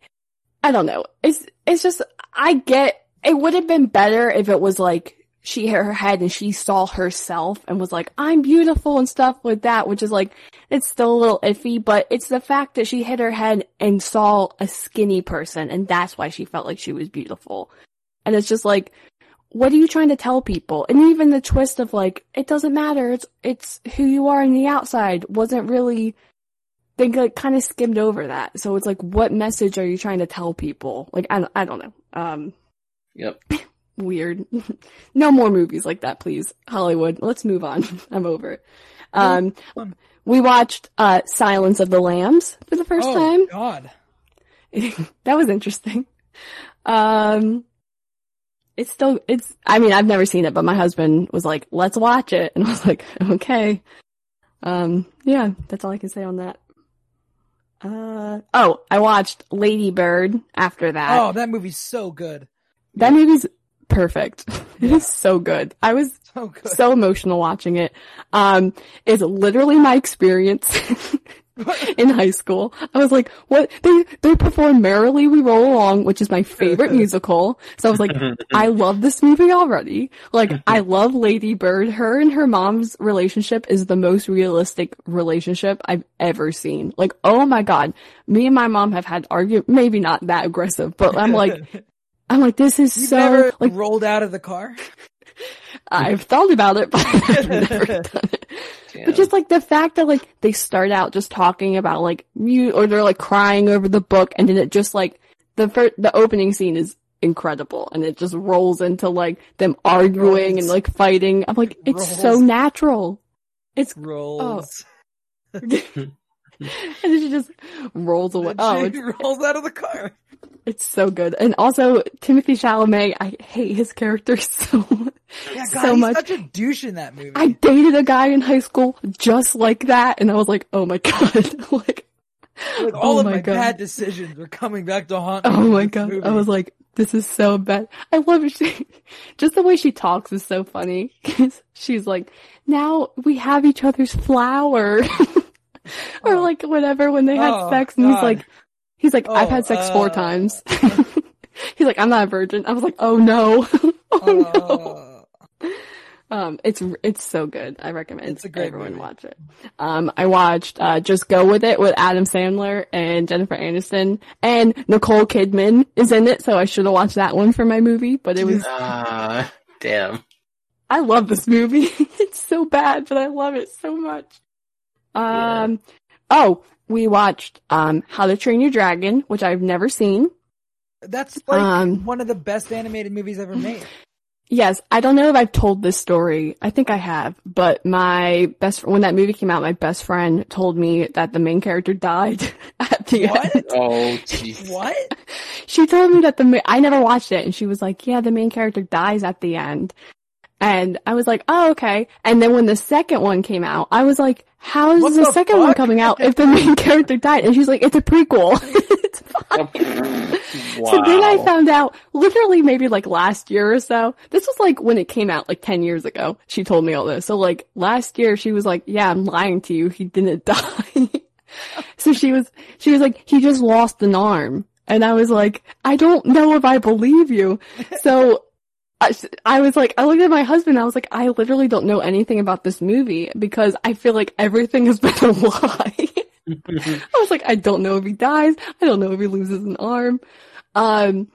B: I don't know. It's it's just I get it would have been better if it was like she hit her head and she saw herself and was like, I'm beautiful and stuff with that, which is like, it's still a little iffy, but it's the fact that she hit her head and saw a skinny person and that's why she felt like she was beautiful. And it's just like, what are you trying to tell people? And even the twist of like, it doesn't matter. It's, it's who you are on the outside wasn't really, they like, kind of skimmed over that. So it's like, what message are you trying to tell people? Like, I, don't- I don't know. Um,
C: yep.
B: weird. no more movies like that, please. Hollywood. Let's move on. I'm over it. Um, we watched, uh, Silence of the Lambs for the first
A: oh,
B: time.
A: God.
B: that was interesting. Um, it's still, it's, I mean, I've never seen it, but my husband was like, let's watch it. And I was like, okay. Um, yeah, that's all I can say on that. Uh, oh, I watched Lady Bird after that.
A: Oh, that movie's so good.
B: That movie's perfect. It is so good. I was
A: So good.
B: so emotional watching it. Um, it's literally my experience in high school. I was like, what? They, they perform Merrily We Roll Along, which is my favorite musical. So I was like, I love this movie already. Like, I love Lady Bird. Her and her mom's relationship is the most realistic relationship I've ever seen. Like, oh my god. Me and my mom have had argue, maybe not that aggressive, but I'm like, I'm like, this is
A: You've
B: so,
A: never
B: like,
A: rolled out of the car?
B: I've thought about it, but I've never done it. But just like the fact that like they start out just talking about like mute or they're like crying over the book and then it just like the first, the opening scene is incredible and it just rolls into like them arguing and like fighting. I'm like, it's so natural. It's,
A: Rolls. Oh.
B: and then she just rolls away. Oh,
A: She rolls out of the car.
B: It's so good. And also Timothée Chalamet, I hate his character so,
A: Yeah, God,
B: so
A: he's
B: much.
A: such a douche in that movie.
B: I dated a guy in high school just like that, and I was like, oh my god, like,
A: like, oh all
B: oh
A: of
B: my
A: my,
B: God.
A: bad decisions were coming back to haunt me.
B: oh my god,
A: movie.
B: I was like, this is so bad. I love it. She, just the way she talks is so funny. 'Cause she's like, now we have each other's flower, or
A: Oh.
B: like whatever when they had
A: Oh,
B: sex, and he's like, he's like, I've
A: Oh,
B: had sex four
A: uh,
B: times. he's like, I'm not a virgin. I was like, oh no, oh no.
A: Uh,
B: Um, it's it's so good. I recommend
A: It's a great
B: everyone
A: movie.
B: watch it. Um, I watched uh, Just Go with It with Adam Sandler and Jennifer Aniston and Nicole Kidman is in it, so I should have watched that one for my movie. But it was
C: Ah, damn.
B: I love this movie. it's so bad, but I love it so much. Um, oh, we watched um How to Train Your Dragon, which I've never seen.
A: that's like
B: Um,
A: one of the best animated movies ever made.
B: Yes, I don't know if I've told this story. I think I have, but my best friend, when that movie came out, my best friend told me that the main character died at the
A: What?
B: end.
C: Oh, jeez.
A: What?
B: She told me that the I never watched it, and she was like, "Yeah, the main character dies at the end." And I was like, "Oh, okay." And then when the second one came out, I was like, "How is the,
A: the
B: second one coming out if the main character died?" And she's like, "It's a prequel." It's fine.
C: wow.
B: So then I found out, literally maybe like last year or so. This was like when it came out, like 10 years ago. She told me all this. So like last year she was like, yeah, I'm lying to you. He didn't die. so she was, she was like, he just lost an arm. And I was like, I don't know if I believe you. So I, I was like, I looked at my husband. I was like, I literally don't know anything about this movie because I feel like everything has been a lie. I was like, I don't know if he dies. I don't know if he loses an arm. Um,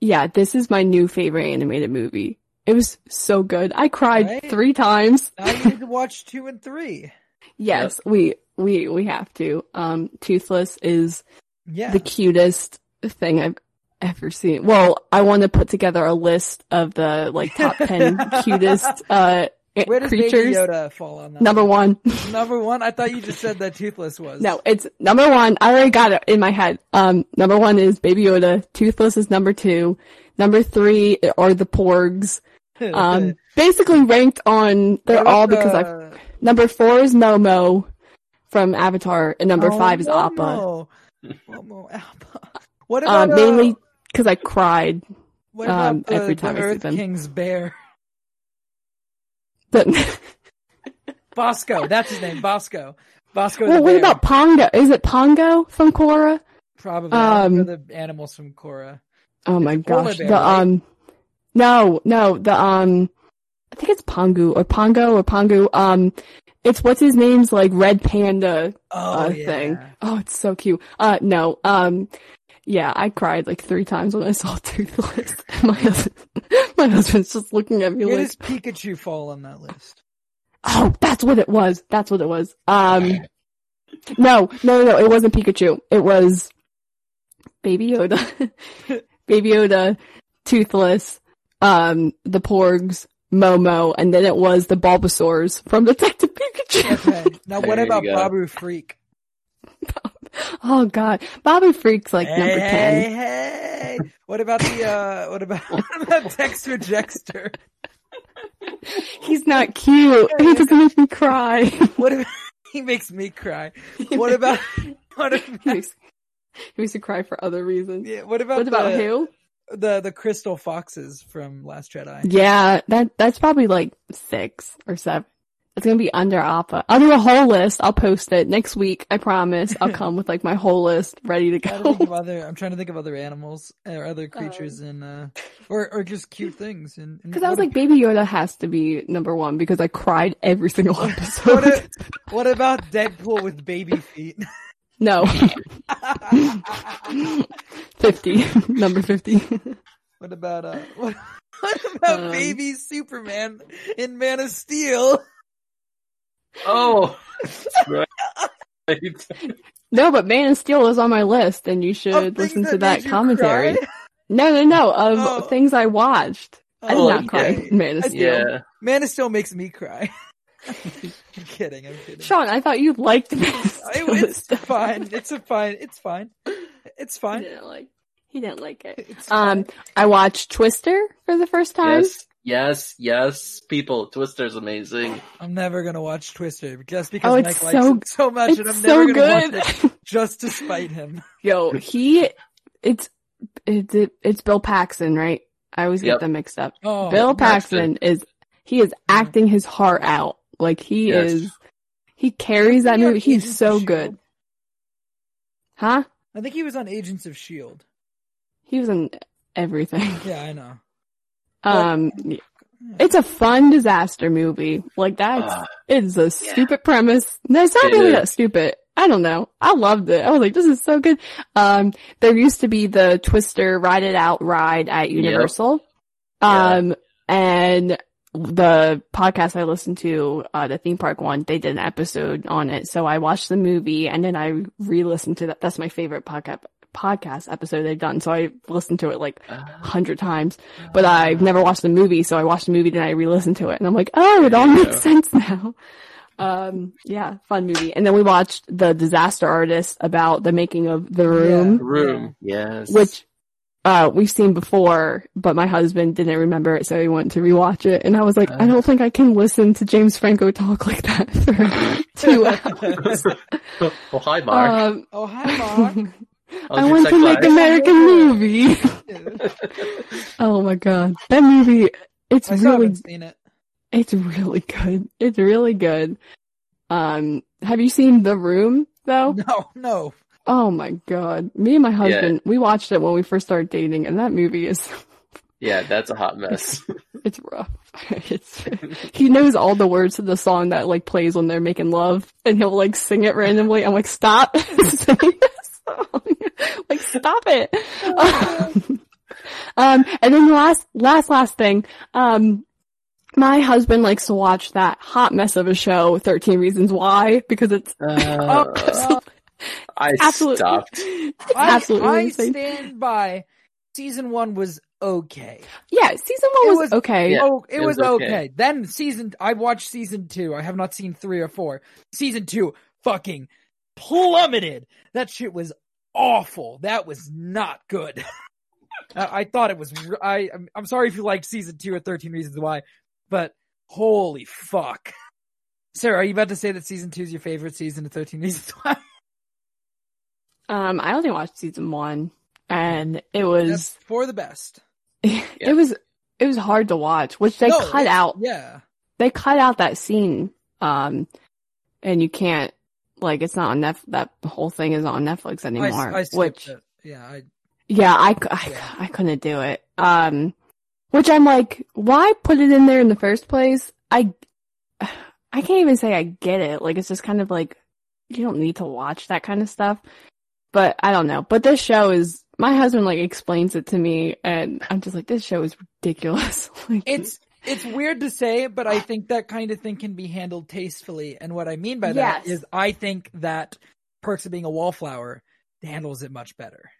B: yeah, this is my new favorite animated movie. It was so good. I cried
A: Right?
B: three times.
A: I you need to watch two and three.
B: Yes, we we we have to. Um, Toothless is
A: Yeah.
B: the cutest thing I've ever seen. Well, I want to put together a list of the like top ten cutest uh
A: Where does Baby
B: creatures.
A: Yoda fall on that?
B: Number one.
A: Number one. I thought you just said that Toothless was.
B: No, it's number one. I already got it in my head. Um, number one is Baby Yoda. Toothless is number two. Number three are the Porgs. Um, basically ranked on, they're all because I,
A: the-
B: number four is Momo from Avatar and number
A: Oh,
B: five is Appa.
A: Momo. Momo, Appa. What about
B: Um,
A: uh,
B: mainly because I cried.
A: what about
B: um,
A: the,
B: every
A: the
B: time I see
A: Earth
B: them.
A: King's bear?
B: But,
A: Bosco. That's his name. Bosco. Bosco.
B: well,
A: the
B: what
A: bear.
B: about Pongo? Is it Pongo from Korra?
A: Probably.
B: Um,
A: the animals from Korra.
B: Oh my
A: Polar
B: gosh.
A: bear,
B: the,
A: right?
B: um, no, no, the, um, I think it's Pongu or Pongo or Pongu. Um, it's what's his name's like red panda
A: Oh,
B: uh,
A: yeah.
B: thing. Oh, it's so cute. Uh, no, um, yeah, I cried like three times when I saw Toothless. my husband, my husband's just looking at me
A: Where
B: like,
A: does Pikachu fall on that list?
B: oh, that's what it was. That's what it was. Um, no, no, no, no, it wasn't Pikachu. It was Baby Yoda, Baby Yoda, Toothless, um, the Porgs, Momo, and then it was the Bulbasaurs from Detective Pikachu.
A: Okay. Now, what
C: There
A: about. Babu Frik?
B: oh god, Babu Frik's like
A: hey,
B: number ten.
A: hey! What about the uh? What about what about Dexter Jettster?
B: He's not cute. He doesn't make me cry.
A: What if he makes me cry? What about what
B: he,
A: about
B: makes, he makes me cry for other reasons.
A: yeah, what about
B: What about
A: the,
B: who?
A: the the crystal foxes from Last Jedi?
B: Yeah, that that's probably like six or seven. It's gonna be under Appa. I'll do a whole list. I'll post it next week. I promise. I'll come with like my whole list ready to
A: I'm trying think
B: go.
A: other. I'm trying to think of other animals or other creatures in uh, or or just cute things. And
B: Because I was like, Baby Yoda has to be number one because I cried every single
A: what,
B: episode.
A: if- what about Deadpool with baby feet?
B: no, fifty, number fifty.
A: What about uh? What, what about
B: Um,
A: baby Superman in Man of Steel?
C: Oh, right.
B: no, but Man of Steel is on my list, and you should
A: things
B: listen to
A: made
B: that commentary.
A: cry?
B: No, no, no. Of
A: Oh.
B: things I watched. I did
A: Oh,
B: not cry.
A: okay.
B: in Man of Steel.
C: yeah.
A: Man of Steel makes me cry. I'm kidding. I'm kidding.
B: Sean, I thought you liked Man of
A: I-
B: Steel.
A: it's fine. It's a fine. It's fine. It's
B: He
A: fine.
B: didn't like. He didn't like it. Um. I watched Twister for the first time.
C: Yes, yes, yes. People, Twister's amazing.
A: I'm never gonna watch Twister just because
B: Oh,
A: Mike
B: it's
A: likes
B: so-
A: it so much,
B: It's
A: and I'm
B: so
A: never gonna
B: good.
A: watch it just to spite him.
B: Yo, he, it's, it's, it's Bill Paxton, right? I always get
C: Yep.
B: them mixed up.
A: Oh,
B: Bill
C: Paxton.
B: Paxton is, he is acting his heart out. Like he
C: Yes.
B: is, he carries that
A: Wasn't he on
B: movie. He's so good. Huh?
A: I think he was on Agents of Shield.
B: He was in everything.
A: Yeah, I know.
B: Um, it's a fun disaster movie. Like that's,
C: Ah.
B: it's a
C: Yeah.
B: stupid premise. No, it's not
C: It
B: really
C: is.
B: that stupid. I don't know. I loved it. I was like, this is so good. Um, there used to be the Twister Ride It Out ride at Universal.
C: Yeah.
B: Um, and the podcast I listened to, uh, the theme park one, they did an episode on it. So I watched the movie and then I re-listened to that. That's my favorite podcast podcast episode they've done. So I listened to it like a hundred times, but I've never watched the movie. So I watched the movie, and I re-listened to it and I'm like, oh, it all
C: There
B: makes
C: go.
B: sense now. Um, yeah, fun movie. And then we watched the disaster artist about the making of the room the
C: Room. Yes.
B: which uh we've seen before, but my husband didn't remember it, so he wanted to rewatch it. And I was like, I don't think I can listen to James Franco talk like that for two hours.
C: oh, hi, Mark.
B: Um,
A: Oh, hi, Mark.
C: How's
B: I want to make? American movie. oh my god, that movie! It's
A: I
B: really,
A: seen it.
B: it's really good. It's really good. Um, have you seen The Room though?
A: No, no.
B: Oh my god, me and my husband, we watched it when we first started dating, and that movie is
C: Yeah, that's a hot mess.
B: It's rough. It's he knows all the words to the song that like plays when they're making love, and he'll like sing it randomly. I'm like, stop singing this song. like, stop it. Um, Um, and then the last, last, last thing, um, my husband likes to watch that hot mess of a show, 13 Reasons Why, because it's
C: Uh,
A: Uh,
C: I
B: absolutely,
C: stopped.
B: it's
A: I,
B: absolutely
A: I
B: insane.
A: stand by. Season one was okay.
B: Yeah, season one was,
A: was-
B: okay.
C: Yeah,
A: oh, it,
C: it
A: was,
C: was
A: okay.
C: okay.
A: Then season, I watched season two. I have not seen three or four. Season two, fucking plummeted. That shit was awful. That was not good. I, I thought it was. I, I'm, I'm sorry if you liked season two or Thirteen Reasons Why, but holy fuck. Sarah, are you about to say that season two is your favorite season of Thirteen Reasons Why?
B: Um, I only watched season one and it
A: That's
B: was,
A: for the best.
B: it was, it was hard to watch, which they
A: No,
B: cut out.
A: Yeah.
B: They cut out that scene. Um, and you can't, like, it's not on Netflix. That whole thing is on Netflix anymore.
A: I skipped
B: which,
A: it. Yeah, I,
B: yeah, I, I,
A: Yeah.
B: I couldn't do it. Um, which I'm like, why put it in there in the first place? I, I can't even say I get it. Like, it's just kind of like, you don't need to watch that kind of stuff. But I don't know. But this show is, my husband like explains it to me and I'm just like, this show is ridiculous. like,
A: it's it's weird to say, but I think that kind of thing can be handled tastefully. And what I mean by that
B: Yes.
A: is, I think that Perks of Being a Wallflower handles it much better.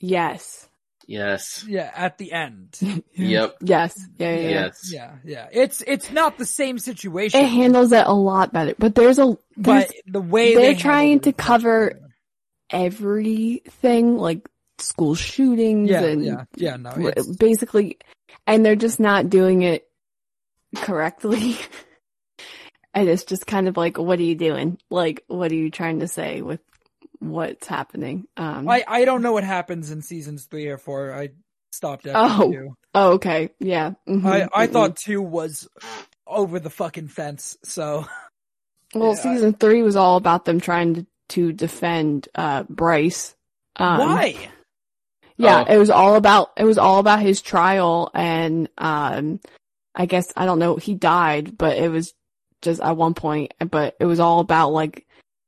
B: yes.
C: Yes.
A: Yeah, at the end.
C: Yep.
B: Yes. Yeah. Yeah. yeah.
C: Yes.
A: Yeah, yeah. It's it's not the same situation.
B: It handles it a lot better, but there's a, there's
A: but the way
B: they're
A: they
B: trying to
A: it is much
B: cover everything, like school shootings
A: Yeah,
B: and
A: yeah, yeah. No,
B: basically, and they're just not doing it correctly. and it's just kind of like, what are you doing? Like, what are you trying to say with what's happening? Um,
A: I I don't know what happens in seasons three or four. I stopped after
B: Oh,
A: two.
B: oh, okay. Yeah. mhm,
A: I I
B: mhm.
A: thought two was over the fucking fence. So
B: well,
A: yeah, I-
B: season three was all about them trying to, to defend, uh, Bryce. Um,
A: why?
B: Yeah,
C: Oh.
B: it was all about it was all about his trial and um I guess I don't know he died, but it was just at one point but it was all about like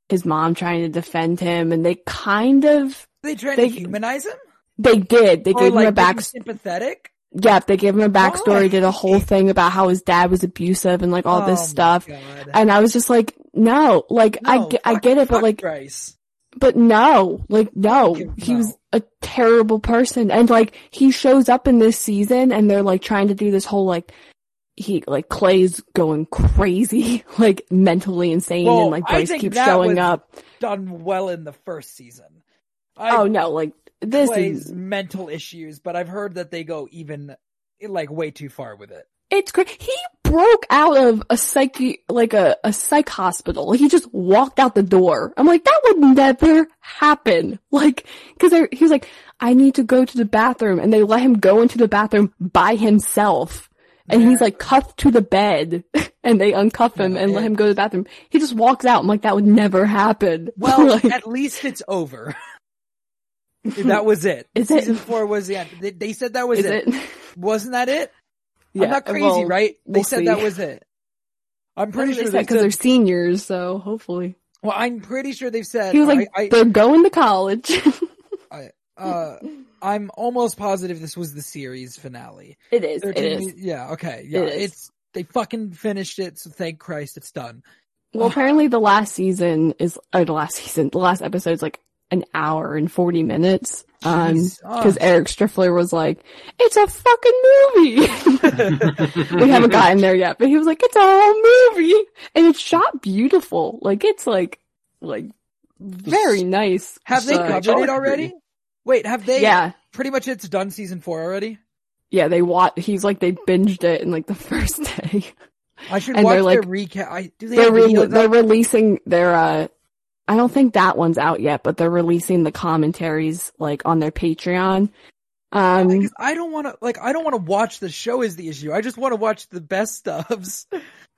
B: his mom trying to defend him and they kind of
A: They trying
B: they-
A: to humanize him?
B: they did. They
A: Or
B: gave
A: like
B: him a back
A: sympathetic?
B: yeah, they gave him a backstory,
A: Why?
B: did a whole thing about how his dad was abusive and like all
A: Oh
B: this stuff.
A: God.
B: And I was just like, no, like I
A: No,
B: get I
A: fuck-
B: get it, but like
A: Bryce.
B: But no, like no, he was a terrible person. And like he shows up in this season and they're like trying to do this whole like he like Clay's going crazy, like mentally insane
A: Well,
B: and like Bryce keeps showing up.
A: done well in the first season. I,
B: oh no, like this
A: Clay's
B: is
A: mental issues, but I've heard that they go even like way too far with it.
B: it's great. He broke out of a psyche like a, a psych hospital. He just walked out the door. I'm like, that would never happen. Like, cause they- he was like, I need to go to the bathroom and they let him go into the bathroom by himself. And he's like cuffed to the bed and they uncuff him and let him go to the bathroom. He just walks out. I'm like, that would never happen.
A: Well,
B: Like,
A: at least it's over. that was it.
B: Is it?
A: Season four was the end. They, said that was
B: is
A: it.
B: it?
A: Wasn't that it?
B: Yeah,
A: I'm not crazy,
B: well,
A: right? They
B: we'll
A: said
B: see.
A: that was it. I'm pretty sure they
B: because they're seniors, so hopefully.
A: well, I'm pretty sure they've said,
B: He was like,
A: I,
B: they're going to college.
A: I, I, uh, I'm almost positive this was the series finale.
B: it is. It
A: 13
B: is.
A: Yeah, okay. Yeah,
B: It
A: it's, they fucking finished it, so thank Christ it's done.
B: Well, apparently the last season is, or the last season, the last episode is like an hour and 40 minutes. Um,
A: Jesus.
B: cause Eric Striffler was like, it's a fucking movie. we haven't gotten there yet, but he was like, it's a whole movie and it's shot beautiful. Like it's like, like very nice.
A: Have they
B: So-
A: covered it already? Wait, have they?
B: Yeah.
A: Pretty much it's done season four already?
B: Yeah. They watch, he's like, they binged it in like the first day.
A: I should
B: And
A: watch their
B: like-
A: recap. I, do they
B: they're
A: have
B: re- they're releasing their uh I don't think that one's out yet, but they're releasing the commentaries like on their Patreon. Um
A: Because I don't want to, like, I don't want to watch the show is the issue. I just want to watch the best stuffs.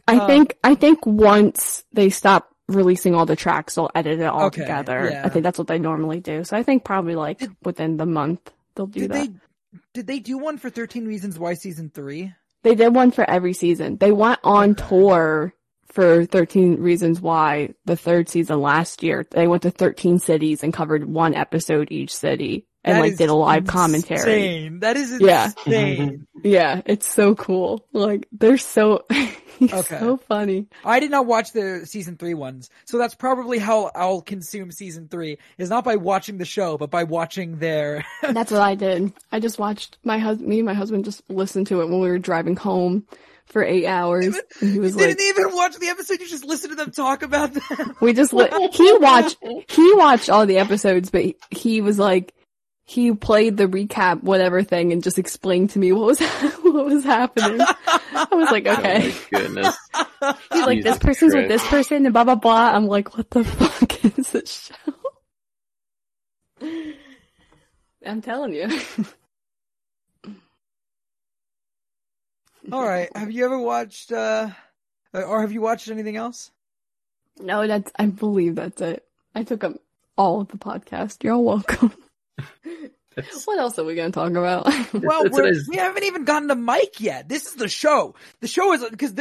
B: I
A: uh,
B: think I think once they stop releasing all the tracks, they'll edit it all
A: Okay,
B: together.
A: yeah.
B: I think that's what they normally do. So I think probably like
A: Did-
B: within the month they'll do
A: Did
B: that.
A: they, did they do one for 13 Reasons Why season three?
B: They did one for every season. They went on tour for 13 Reasons Why the third season last year. They went to 13 cities and covered one episode each city. and
A: That
B: like did a live commentary.
A: That is Insane. That is
B: Yeah.
A: insane.
B: Yeah, it's so cool. Like they're so he's
A: Okay.
B: so funny.
A: I did not watch the season three ones, so that's probably how I'll consume season three. Is not by watching the show, but by watching their.
B: That's what I did. I just watched my husband. Me and my husband just listened to it when we were driving home for eight hours. And he was
A: you
B: like,
A: didn't even watch the episode. You just listened to them talk about them.
B: we just li- he watched he watched all the episodes, but he, he was like he played the recap whatever thing and just explained to me what was what was happening. I was like, oh, okay.
C: Oh my goodness.
B: He's like,
C: Jesus
B: this person's with this person and blah blah blah. I'm like, what the fuck is this show? I'm telling you.
A: All right. Have you ever watched, uh, or have you watched anything else?
B: No, that's I believe that's it. I took up all of the podcast. You're all welcome. What else are we gonna talk about?
A: Well, we're, we haven't even gotten to Mike yet. This is the show. The show is because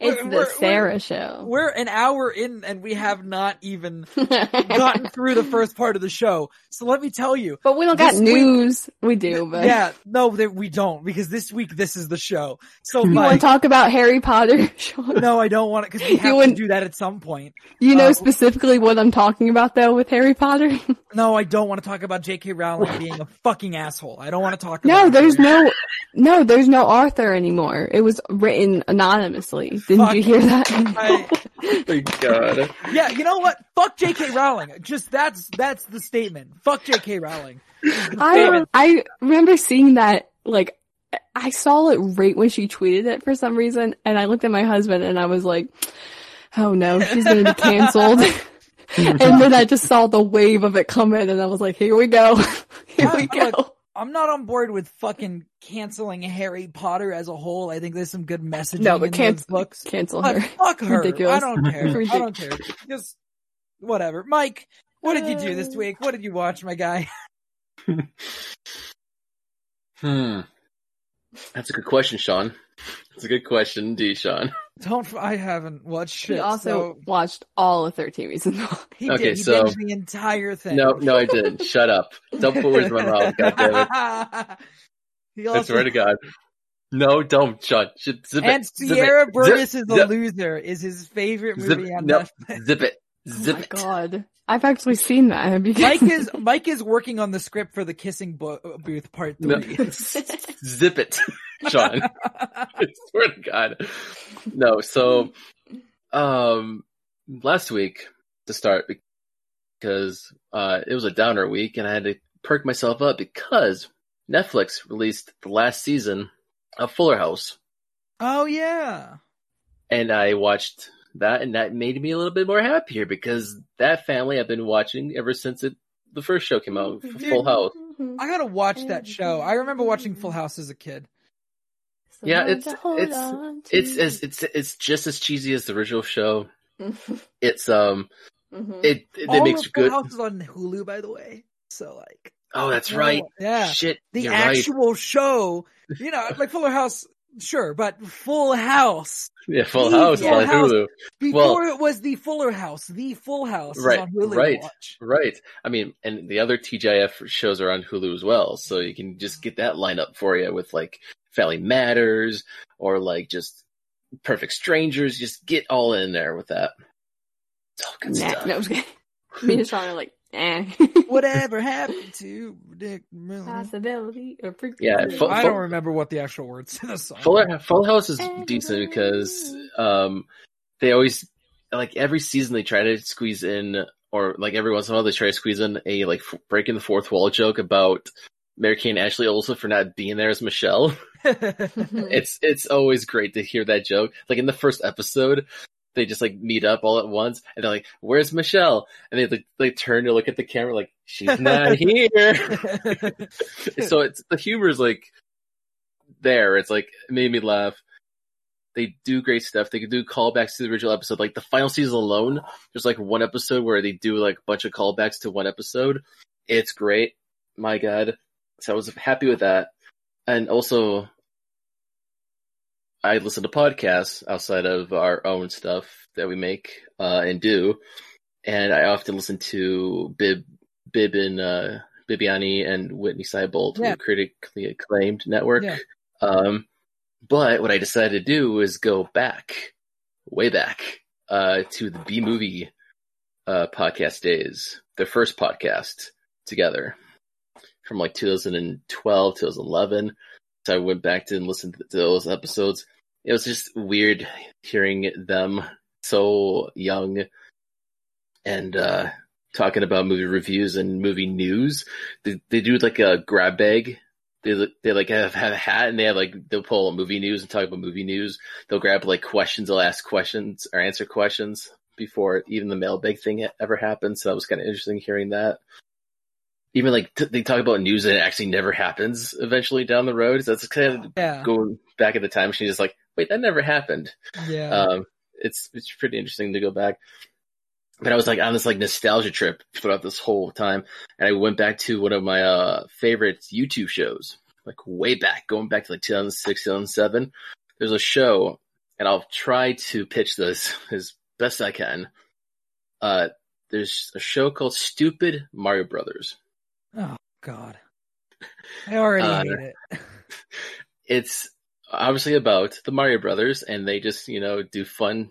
B: it's
A: We're-
B: the
A: we're-
B: Sarah show.
A: we're an hour in and we have not even gotten through the first part of the show. So let me tell you.
B: but we don't got
A: this week-
B: news. we do, but
A: Yeah, no, we don't because this week this is the show. So
B: you want to talk about Harry Potter?
A: No, I don't want it because we
B: You
A: have to
B: wouldn't-
A: do that at some point.
B: You know
A: Uh,
B: specifically what I'm talking about though with Harry Potter?
A: No, I don't want to talk about J.K. Rowling being a fucking asshole. I don't want to talk.
B: no, there's
A: her.
B: no, no, there's no Arthur anymore. It was written anonymously. Didn't
A: Fuck.
B: you hear that?
A: I,
C: Oh my god.
A: yeah, you know what? Fuck J.K. Rowling. Just that's that's the statement. Fuck J.K. Rowling.
B: I I remember seeing that like I saw it right when she tweeted it for some reason, and I looked at my husband and I was like, "Oh no, she's gonna be canceled." and then I just saw the wave of it come in, and I was like, "Here we go, here we go."
A: I'm not on board with fucking canceling Harry Potter as a whole. I think there's some good messaging
B: No, but
A: in those
B: cancel
A: books.
B: cancel
A: But
B: her.
A: fuck her.
B: Ridiculous.
A: I don't care. I don't care. Just whatever. Mike, what did you do this week? What did you watch, my guy?
C: Hmm. That's a good question, Sean. That's a good question indeed, Sean.
A: Don't. I haven't watched shit.
B: He also
A: so
B: watched all of Thirteen Reasons. Why.
A: he
C: Okay,
A: did. He
C: so-
A: the entire thing.
C: No, no, I didn't. Shut up. Don't put words in my mouth, goddammit.
A: he
C: I swear to God. No, don't, Sean. Zip, zip it.
A: and Sierra
C: it.
A: Burgess is a
C: zip-
A: loser. Is his favorite
C: Zip,
A: movie on
C: no,
A: Netflix.
C: zip it.
B: Oh
C: Zip
B: my
C: it.
B: god, I've actually seen that. Have you
A: Mike is Mike is working on the script for the Kissing Bo- Booth Part
C: No.
A: Three.
C: Zip it, Sean. I swear to God. No, so, um, last week to start because, uh, it was a downer week and I had to perk myself up because Netflix released the last season of Fuller House
A: oh yeah.
C: and I watched that and that made me a little bit more happier because that family I've been watching ever since it, the first show came out, Full House.
A: I gotta watch that show. I remember watching Full House as a kid.
C: Yeah,
B: Someone
C: it's-
B: to
C: it's- It's as, it's, it's just as cheesy as the original show. It's, um,
B: Mhm.
C: it, it,
A: All
C: makes
A: of Full
C: good.
A: House is on Hulu, by the way. So like,
C: Oh, that's right.
A: Yeah,
C: Shit,
A: the
C: you're right.
A: actual show. You know, like Fuller House, sure, but Full House
C: Yeah, Full House
A: Full
C: on
A: House.
C: Hulu.
A: before it was the Fuller House. The Full House is
C: Right,
A: on Hulu. to
C: right.
A: watch.
C: Right. I mean, and the other TGIF shows are on Hulu as well, so you can just get that lineup for you with like Family Matters or like just Perfect Strangers. Just get all in there with that. It's all good
B: Nah,
C: stuff.
B: no, I was kidding. Me and Sean are like, eh.
A: Whatever happened to Dick Miller?
B: Possibility or
C: Yeah,
B: frequency.
C: full-
A: I don't remember what the actual words to the song.
C: Fuller Full House is decent because um they always like every season they try to squeeze in or like every once in a while they try to squeeze in a like f- breaking the fourth wall joke about Mary-Kate and Ashley Olsen for not being there as Michelle. it's it's always great to hear that joke. Like in the first episode, they just like meet up all at once and they're like, "Where's Michelle?" And they like they turn to look at the camera like, "She's not here." so it's the humor is like there. It's like it made me laugh. They do great stuff. They can do callbacks to the original episode. Like the final season alone, there's like one episode where they do like a bunch of callbacks to one episode. It's great. My God. So I was happy with that. And also, I listen to podcasts outside of our own stuff that we make uh, and do, and I often listen to Bib, Bib and uh, Bibbiani and Witney Seibold,
A: Yeah.
C: a critically acclaimed network.
A: Yeah.
C: Um, but what I decided to do was go back, way back, uh, to the B movie, uh, podcast days, their first podcast together from like 2012, 2011. So I went back to and listened to those episodes. It was just weird hearing them so young and, uh, talking about movie reviews and movie news. They, they do like a grab bag. They, they like have, have a hat and they have like, they'll pull movie news and talk about movie news. They'll grab like questions. They'll ask questions or answer questions before even the mailbag thing ever happened. So that was kind of interesting hearing that. Even like t- they talk about news that actually never happens eventually down the road. So that's kind of
A: Yeah.
C: going back at the time She's Just like, wait, that never happened.
A: Yeah.
C: Um, it's it's pretty interesting to go back. But I was like on this like nostalgia trip throughout this whole time, and I went back to one of my uh favorite YouTube shows, like way back, going back to like 2006, 2007. There's a show, and I'll try to pitch this as best I can. Uh, there's a show called Stupid Mario Brothers.
A: Oh God. I already
C: Uh,
A: hate it.
C: it's obviously about the Mario Brothers, and they just you know do fun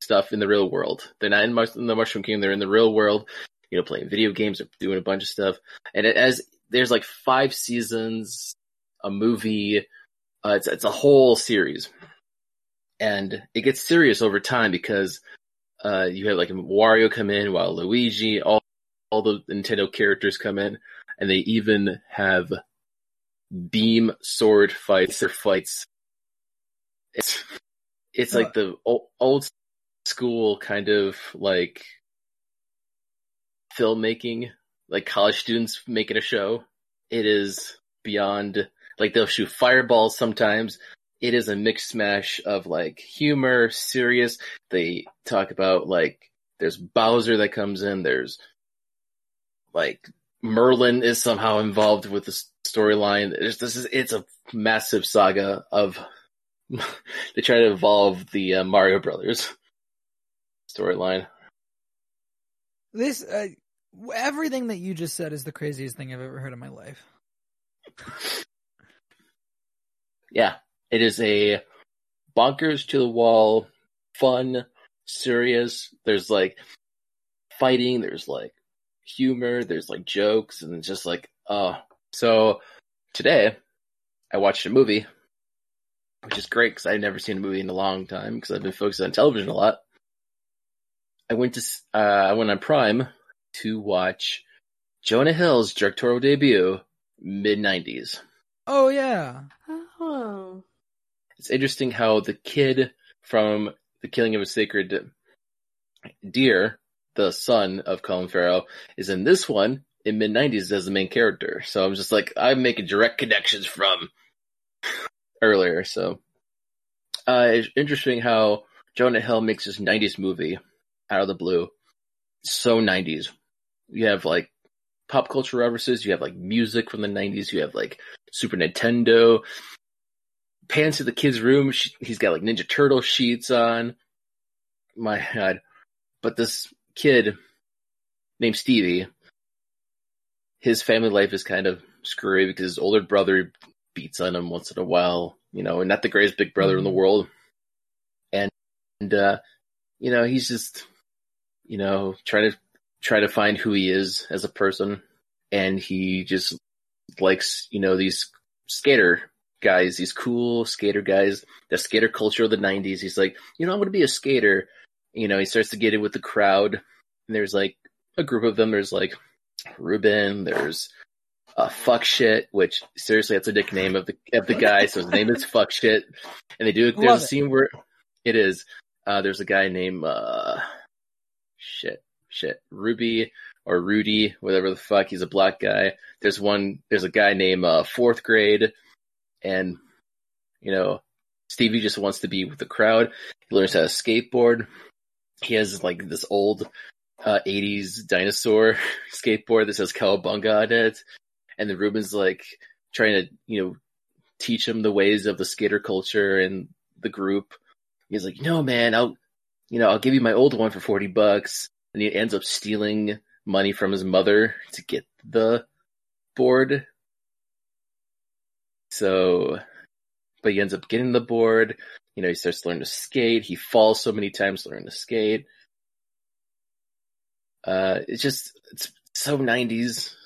C: stuff in the real world. They're not in, Mus- in the Mushroom Kingdom; they're in the real world. You know, playing video games or doing a bunch of stuff. And it, as there's like five seasons, a movie. Uh, it's it's a whole series, and it gets serious over time because uh, you have like Wario come in while Luigi, all all the Nintendo characters come in, and they even have beam sword fights or fights. It's it's like the old, old school kind of like filmmaking, like college students making a show. It is beyond like they'll shoot fireballs sometimes. It is a mixed smash of like humor, serious. They talk about like there's Bowser that comes in. There's like Merlin is somehow involved with the storyline. This is it's a massive saga of they try to evolve the uh, Mario Brothers storyline.
A: This uh, everything that you just said is the craziest thing I've ever heard in my life.
C: Yeah, it is a bonkers to the wall, fun, serious. There's like fighting. There's like humor. There's like jokes, and it's just like oh. So today, I watched a movie, which is great because I've never seen a movie in a long time because I've been focused on television a lot. I went to s- uh, I went on Prime to watch Jonah Hill's directorial debut, mid '90s.
A: Oh yeah.
B: Oh.
C: It's interesting how the kid from The Killing of a Sacred Deer, the son of Colin Farrell, is in this one in mid '90s as the main character. So I'm just like I'm making direct connections from earlier. So uh, it's interesting how Jonah Hill makes this '90s movie out of the blue. So '90s. You have like pop culture references. You have like music from the '90s. You have like Super Nintendo pans to the kid's room. She, he's got like Ninja Turtle sheets on. My God. But this kid named Stevie, his family life is kind of screwy because his older brother beats on him once in a while, you know, and not the greatest big brother in the world. And, and, uh, you know, he's just, you know, trying to, try to find who he is as a person. And he just likes, you know, these skater guys, these cool skater guys, the skater culture of the '90s. He's like, you know, I'm going to be a skater. You know, he starts to get in with the crowd. And there's like a group of them. There's like Ruben. There's uh, fuck shit, which seriously, that's a nickname of the of the guy. So his name is fuck shit. And they do. There's
A: Love
C: a
A: it.
C: scene where it is. Uh, there's a guy named uh, shit, shit, Ruby or Rudy, whatever the fuck. He's a black guy. There's one. There's a guy named uh, Fourth Grade and you know Stevie just wants to be with the crowd. He learns how to skateboard. He has like this old uh, 80s dinosaur skateboard that says Cowabunga on it, and the Ruben's like trying to you know teach him the ways of the skater culture and the group. He's like, no man, I'll you know I'll give you my old one for 40 bucks, and he ends up stealing money from his mother to get the board. So, but he ends up getting the board. You know, he starts to learn to skate. He falls so many times to learn to skate. Uh, it's just it's so nineties.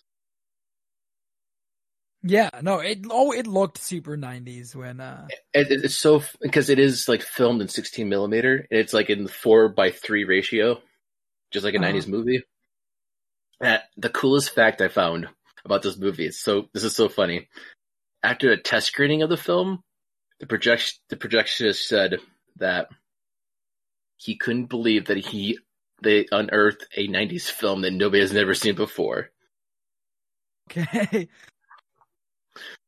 A: Yeah, no, it oh, it looked super nineties when uh
C: It, it- it's so because it is like filmed in sixteen millimeter. And it's like in the four by three ratio, just like a
A: Uh-huh.
C: 90s movie. Uh, the coolest fact I found about this movie, it's so this is so funny. After a test screening of the film, the projection the projectionist said that he couldn't believe that he they unearthed a 90s film that nobody has never seen before.
A: okay.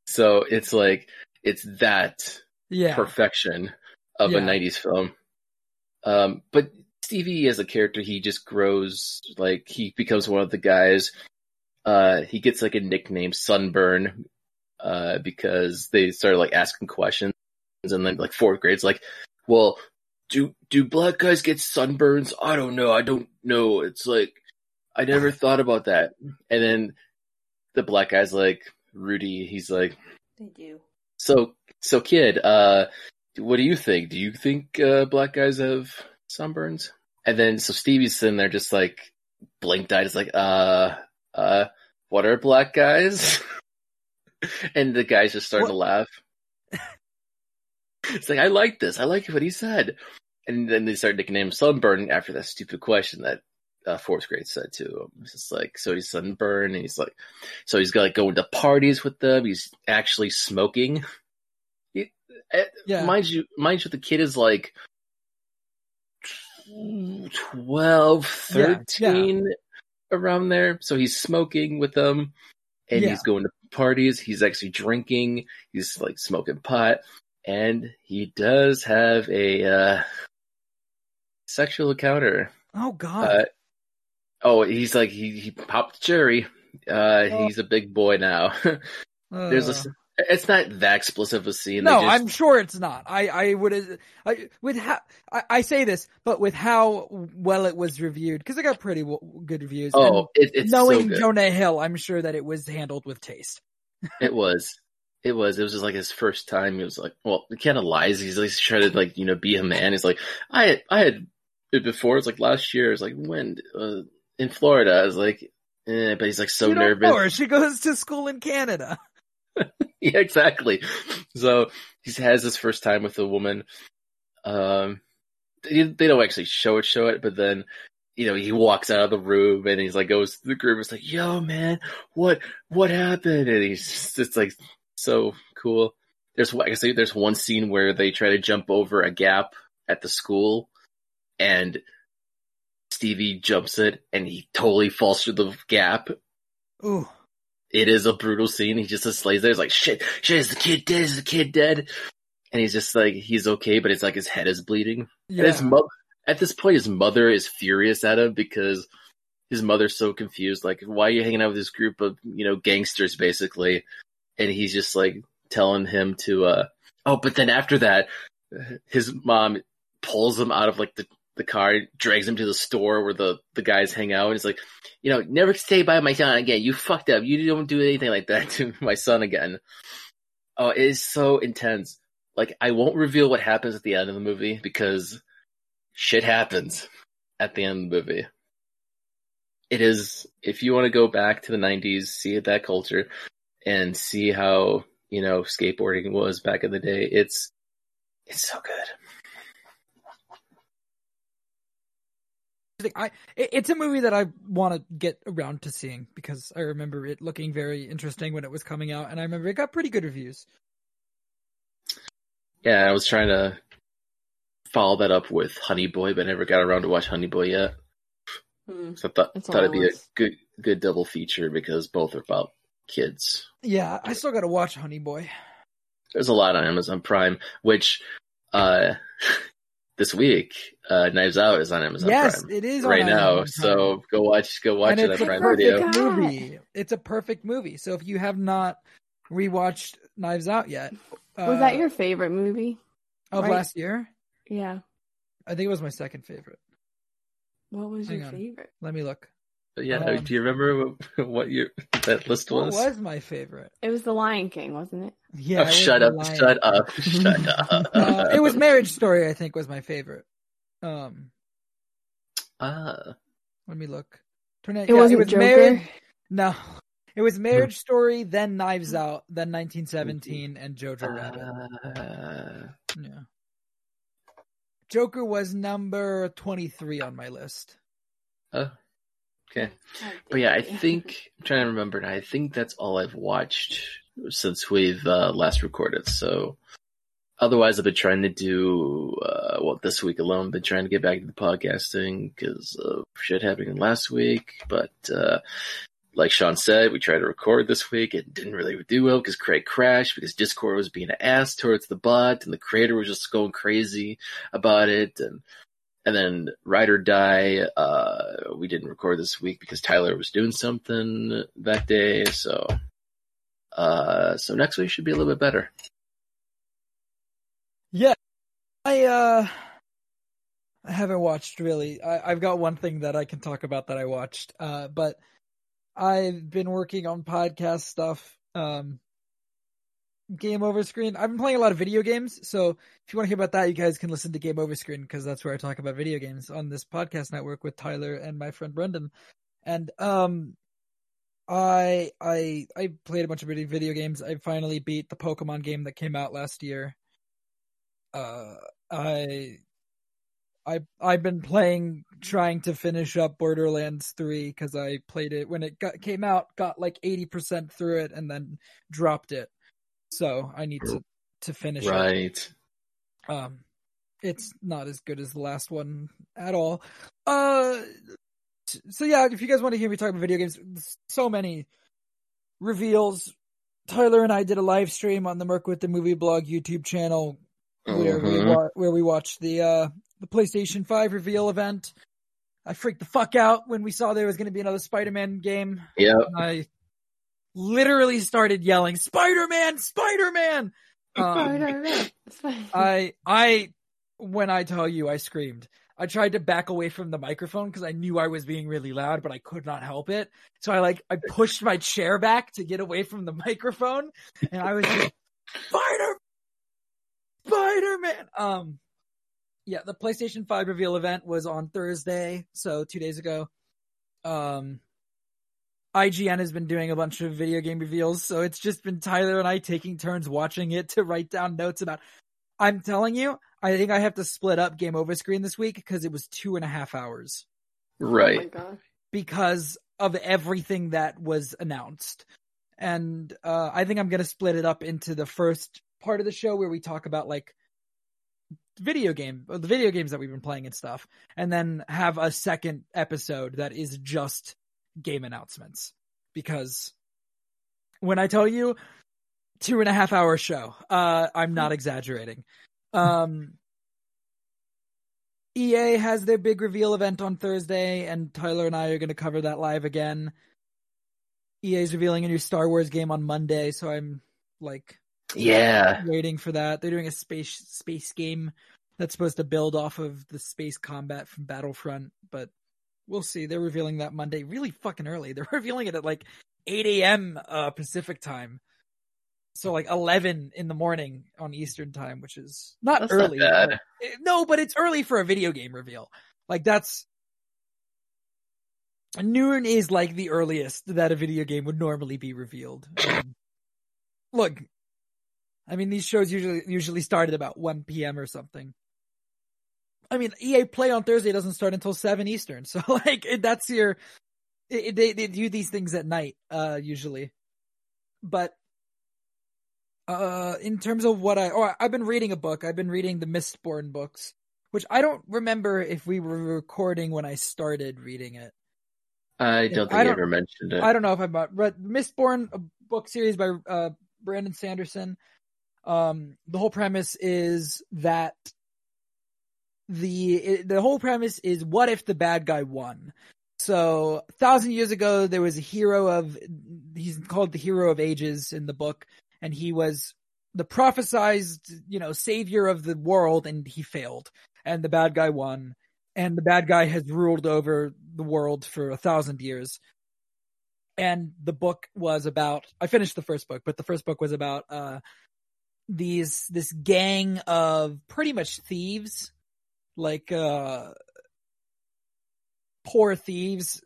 C: So it's like it's that
A: yeah.
C: perfection of
A: Yeah.
C: a 90s film. Um, but Stevie as a character, he just grows, like, he becomes one of the guys. Uh, he gets like a nickname, Sunburn, uh, because they started like asking questions and then like fourth grade's like, well, do, do black guys get sunburns? I don't know. I don't know. It's like, I never thought about that. And then the black guy's like, Rudy, he's like,
B: They do.
C: so, so kid, uh, what do you think? Do you think, uh, black guys have sunburns? And then, so Stevie's sitting there just like, blinked eyed, is like, uh, uh, what are black guys? and the guys just started to laugh. it's like, I like this. I like what he said. And then they started nicknaming him Sunburn after that stupid question that, uh, fourth grade said to him. It's just like, so he's sunburned and he's like, so he's got like going to parties with them. He's actually smoking. Eh,
A: Yeah.
C: Mind you, mind you, the kid is like 12,
A: Yeah, yeah.
C: 13 around there. So he's smoking with them and
A: Yeah.
C: he's going to parties. He's actually drinking. He's like smoking pot and he does have a, uh, sexual encounter.
A: Oh god.
C: Uh, oh, he's like, he, he popped the cherry. Uh,
A: Oh.
C: he's a big boy now. There's a, it's not that explicit of a scene.
A: No,
C: just...
A: I'm sure it's not. I, I would, I, with how, I, I say this, but with how well it was reviewed, because it got pretty w- good reviews.
C: Oh, it, it's
A: knowing
C: so good.
A: Jonah Hill, I'm sure that it was handled with taste.
C: It was. It was. It was just like his first time. He was like, well, he kind of lies. He's like trying to like you know be a man. He's like, I had, I had it before. It's like last year. It's like when uh, in Florida. I was like, eh, but he's like so
A: you
C: nervous.
A: She goes to school in Canada.
C: yeah, exactly. So he has his first time with a woman. Um, they, they don't actually show it, show it, but then, you know, he walks out of the room and he's like, goes to the group. It's like, yo, man, what, what happened? And he's just, it's like so cool. There's, I guess there's one scene where they try to jump over a gap at the school and Stevie jumps it and he totally falls through the gap
A: Ooh.
C: it is a brutal scene. He just, just lays there. He's like, shit, shit, is the kid dead? Is the kid dead? And he's just like, he's okay, but it's like his head is bleeding.
A: Yeah.
C: And his mo- at this point, his mother is furious at him because his mother's so confused. Like, why are you hanging out with this group of, you know, gangsters, basically? And he's just like telling him to, uh, oh, but then after that, his mom pulls him out of like the, the car, drags him to the store where the, the guys hang out. And he's like, you know, never stay by my son again. You fucked up. You don't do anything like that to my son again. Oh, it is so intense. Like, I won't reveal what happens at the end of the movie because shit happens at the end of the movie. It is, if you want to go back to the 90s, see that culture, and see how, you know, skateboarding was back in the day, it's, it's so good.
A: I, it's a movie that I want to get around to seeing because I remember it looking very interesting when it was coming out, and I remember it got pretty good reviews.
C: Yeah, I was trying to follow that up with Honey Boy, but I never got around to watch Honey Boy yet.
B: Hmm.
C: So I thought, thought it'd be a good, good double feature because both are about kids.
A: Yeah, I still got to watch Honey Boy.
C: There's a lot on Amazon Prime, which, uh, this week, uh, Knives Out is on Amazon
A: yes,
C: Prime
A: it is on
C: right now.
A: Amazon
C: So go watch, go watch
A: and
C: it
A: it's
C: on
A: a
C: Prime
A: perfect
C: Video.
A: Movie. It's a perfect movie. So if you have not rewatched Knives Out yet,
B: Was
A: uh,
B: that your favorite movie?
A: of
B: right?
A: last year?
B: Yeah.
A: I think it was my second favorite.
B: What was
A: Hang
B: your
A: on.
B: favorite?
A: Let me look.
C: But yeah,
A: Um,
C: do you remember what, what your that list
A: What
C: was?
A: was my favorite?
B: It was The Lion King, wasn't it?
A: Yeah,
C: Oh,
A: it was
C: shut
A: The
C: up! Shut up! Shut up!
A: Uh, it was Marriage Story. I think was my favorite. Um,
C: Ah,
A: let me look. Turn it.
B: It
A: yeah,
B: wasn't
A: it was
B: Joker.
A: Marriage. No, it was Marriage Story, then Knives Out, then 1917, and Jojo Rabbit.
C: uh,
A: Yeah. Joker was number 23 on my list.
C: oh, okay. But yeah, I think I'm trying to remember. now. I think that's all I've watched since we've uh, last recorded. So otherwise, I've been trying to do uh, well this week alone. Been trying to get back to the podcasting because of shit happening last week. But uh, like Sean said, we tried to record this week. It didn't really do well because Craig crashed because Discord was being an ass towards the bot, and the creator was just going crazy about it, and and then Ride or Die, uh, we didn't record this week because Tyler was doing something that day. So, uh, so next week should be a little bit better.
A: Yeah. I, uh, I haven't watched really. I, I've got one thing that I can talk about that I watched. Uh, but I've been working on podcast stuff. Um, Game Over Screen. I've been playing a lot of video games, so if you want to hear about that, you guys can listen to Game Over Screen because that's where I talk about video games on this podcast network with Tyler and my friend Brendan. And um, I I I played a bunch of video games. I finally beat the Pokemon game that came out last year. Uh, I I I've been playing trying to finish up Borderlands 3 cuz I played it when it got, came out, got like 80% through it and then dropped it. So, I need to to finish it.
C: Right.
A: Um it's not as good as the last one at all. Uh so yeah, if you guys want to hear me talk about video games, so many reveals. Tyler and I did a live stream on the Merc with the Movie Blog YouTube channel where we
C: Mhm.
A: wa- where we watched the uh the PlayStation 5 reveal event. I freaked the fuck out when we saw there was going to be another Spider-Man game.
C: Yep.
A: I literally started yelling, "Spider-Man, Spider-Man!" Um,
B: Spider-Man.
A: I I when I tell you I screamed. I tried to back away from the microphone because I knew I was being really loud, but I could not help it. So I like I pushed my chair back to get away from the microphone, and I was just Spider Spider Man. Um, yeah, the PlayStation Five reveal event was on Thursday, so two days ago. Um, IGN has been doing a bunch of video game reveals, so it's just been Tyler and I taking turns watching it to write down notes about. I'm telling you, I think I have to split up Game Over Screen this week because it was two and a half hours
B: Oh my
C: Right.
B: god.
A: because of everything that was announced. And uh, I think I'm going to split it up into the first part of the show where we talk about like video game, the video games that we've been playing and stuff, and then have a second episode that is just game announcements. Because when I tell you two and a half hour show, uh, I'm not exaggerating. Um, EA has their big reveal event on Thursday, and Tyler and I are going to cover that live again. EA is revealing a new Star Wars game on Monday, so I'm like
C: Yeah.
A: waiting for that. They're doing a space space game that's supposed to build off of the space combat from Battlefront, but we'll see. They're revealing that Monday really fucking early. They're revealing it at like 8 a.m. Uh, Pacific time. So like 11 in the morning on Eastern time, which is not
C: That's not
A: early.
C: bad.
A: but- eh, no, but it's early for a video game reveal. Like that's noon is like the earliest that a video game would normally be revealed. Um, look, I mean these shows usually usually start at about 1 p.m. or something. I mean EA Play on Thursday doesn't start until 7 Eastern, so like that's your it, they they do these things at night uh usually. But uh in terms of what I oh I've been reading a book. I've been reading the Mistborn books, which I don't remember if we were recording when I started reading it.
C: I don't think
A: I
C: I
A: don't-
C: ever mentioned it.
A: I don't know if I've about- read Mistborn, a book series by uh, Brandon Sanderson. Um, the whole premise is that the it- the whole premise is what if the bad guy won? So a thousand years ago, there was a hero of he's called the hero of ages in the book, and he was the prophesized you know savior of the world, and he failed, and the bad guy won. and the bad guy has ruled over the world for a thousand years. And the book was about, I finished the first book, but the first book was about, uh, these, this gang of pretty much thieves, like, uh, poor thieves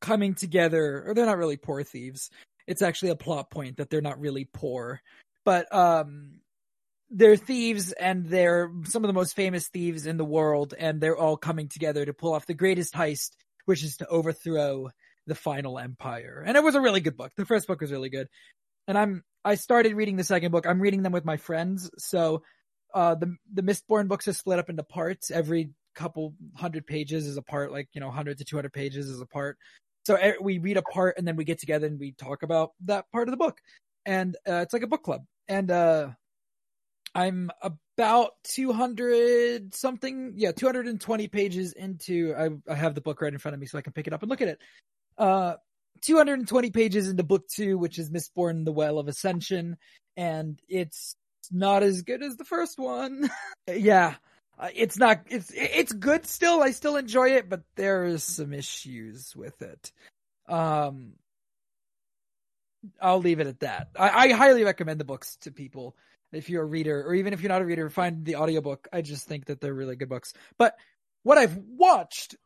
A: coming together, or they're not really poor thieves. It's actually a plot point that they're not really poor, but, um, they're thieves and they're some of the most famous thieves in the world and they're all coming together to pull off the greatest heist, which is to overthrow the final empire. And it was a really good book. The first book was really good. And I'm, I started reading the second book. I'm reading them with my friends. So, uh, the, the Mistborn books are split up into parts. Every couple hundred pages is a part, like, you know, 100 to 200 pages is a part. So we read a part and then we get together and we talk about that part of the book. And, uh, it's like a book club. And, uh, I'm about 200 something, yeah, 220 pages into, I, I have the book right in front of me so I can pick it up and look at it. Uh, 220 pages into book two, which is Mistborn, The Well of Ascension, and it's not as good as the first one. yeah. Uh, it's not, it's, it's good still. I still enjoy it, but there's some issues with it. Um, I'll leave it at that. I, I highly recommend the books to people if you're a reader or even if you're not a reader, find the audiobook. I just think that they're really good books. But what I've watched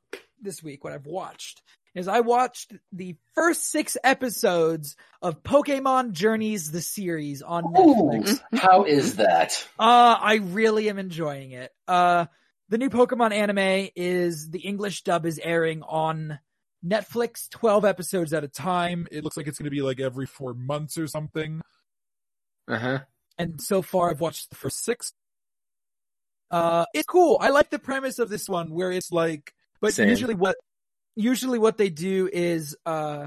A: this week, what I've watched is I watched the first six episodes of Pokemon Journeys, the series on Netflix.
F: Ooh, how is that?
A: Uh, I really am enjoying it. Uh, the new Pokemon anime is the English dub is airing on Netflix, 12 episodes at a time.
H: It looks like it's going to be like every four months or something.
C: Uh huh.
A: and so far I've watched the first six. Uh, it's cool. I like the premise of this one where it's like, but
C: Same.
A: usually what, usually what they do is, uh,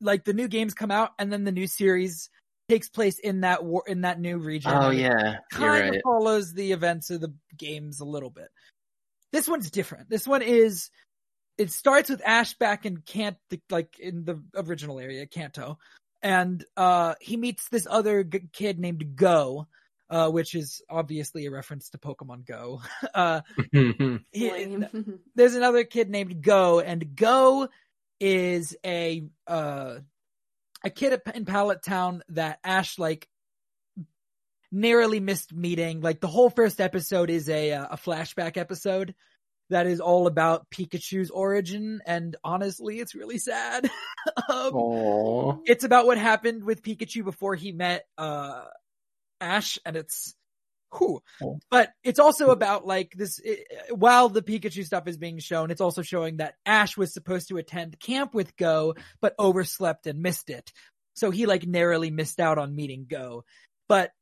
A: like the new games come out and then the new series takes place in that war, in that new region.
C: Oh yeah,
A: Kind
C: right.
A: of follows the events of the games a little bit. This one's different. This one is, it starts with Ash back in Kant, like in the original area, Kanto, and uh he meets this other g- kid named Go, uh, which is obviously a reference to Pokemon Go. uh, he- there's another kid named Go, and Go is a uh a kid at- in Pallet Town that Ash like narrowly missed meeting. Like the whole first episode is a uh, a flashback episode that is all about Pikachu's origin, and honestly, it's really sad. um, it's about what happened with Pikachu before he met uh Ash and it's whew.
C: Oh.
A: but it's also about like this it, while the Pikachu stuff is being shown it's also showing that Ash was supposed to attend camp with Go but overslept and missed it so he like narrowly missed out on meeting Go but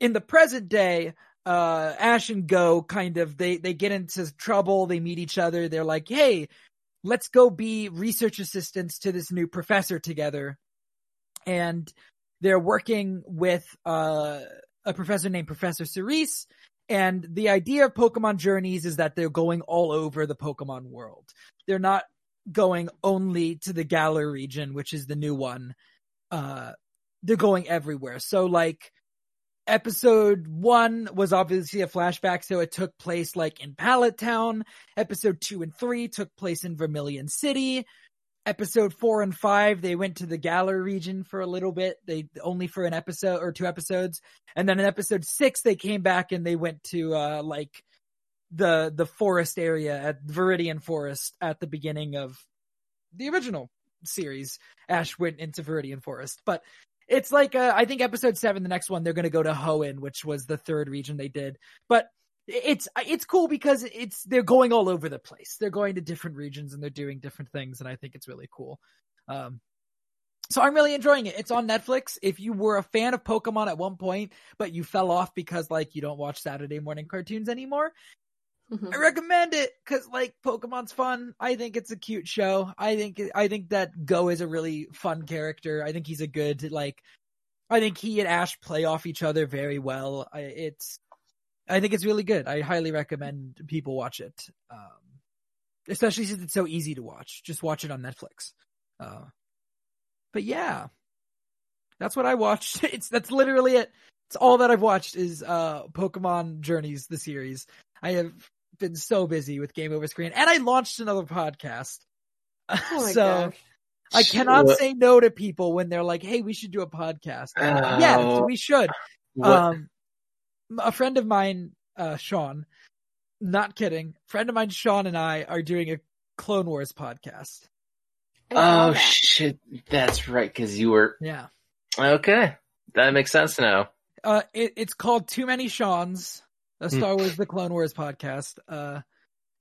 A: in the present day uh Ash and Go kind of they they get into trouble they meet each other they're like hey let's go be research assistants to this new professor together. And they're working with uh, a professor named Professor Cerise. And the idea of Pokemon Journeys is that they're going all over the Pokemon world. They're not going only to the Galar region, which is the new one. Uh, they're going everywhere. So like, episode one was obviously a flashback, so it took place like in Pallet Town. Episode two and three took place in Vermilion City. Episode four and five, they went to the Galar region for a little bit. They only for an episode or two episodes. And then in episode six, they came back and they went to, uh, like the, the forest area at Viridian Forest at the beginning of the original series. Ash went into Viridian Forest, but it's like uh, I think episode seven, the next one, they're gonna go to Hoenn, which was the third region they did. But it's it's cool because it's they're going all over the place. They're going to different regions and they're doing different things, and I think it's really cool. Um, so I'm really enjoying it. It's on Netflix. If you were a fan of Pokemon at one point, but you fell off because like you don't watch Saturday morning cartoons anymore,
B: Mhm.
A: I recommend it because like Pokemon's fun. I think it's a cute show. I think I think that Go is a really fun character. I think he's a good like. I think he and Ash play off each other very well. I, it's. I think it's really good. I highly recommend people watch it. Um, especially since it's so easy to watch. Just watch it on Netflix. Uh, but yeah, that's what I watched. It's that's literally it. It's all that I've watched is uh Pokemon Journeys, the series. I have been so busy with Game Over Screen, and I launched another podcast.
B: Oh my
A: so
B: gosh.
A: I cannot
C: What-
A: say no to people when they're like, "Hey, we should do a podcast." I'm like,
C: Oh.
A: yes, we should.
C: What-
A: Um, a friend of mine, uh, Sean, not kidding, friend of mine, Sean, and I are doing a Clone Wars podcast.
C: Oh
B: that.
C: shit, that's right. Because you were
A: Yeah.
C: okay. That makes sense now.
A: Uh, it, it's called Too Many Sean's, a
C: Hmm.
A: Star Wars The Clone Wars podcast. Uh,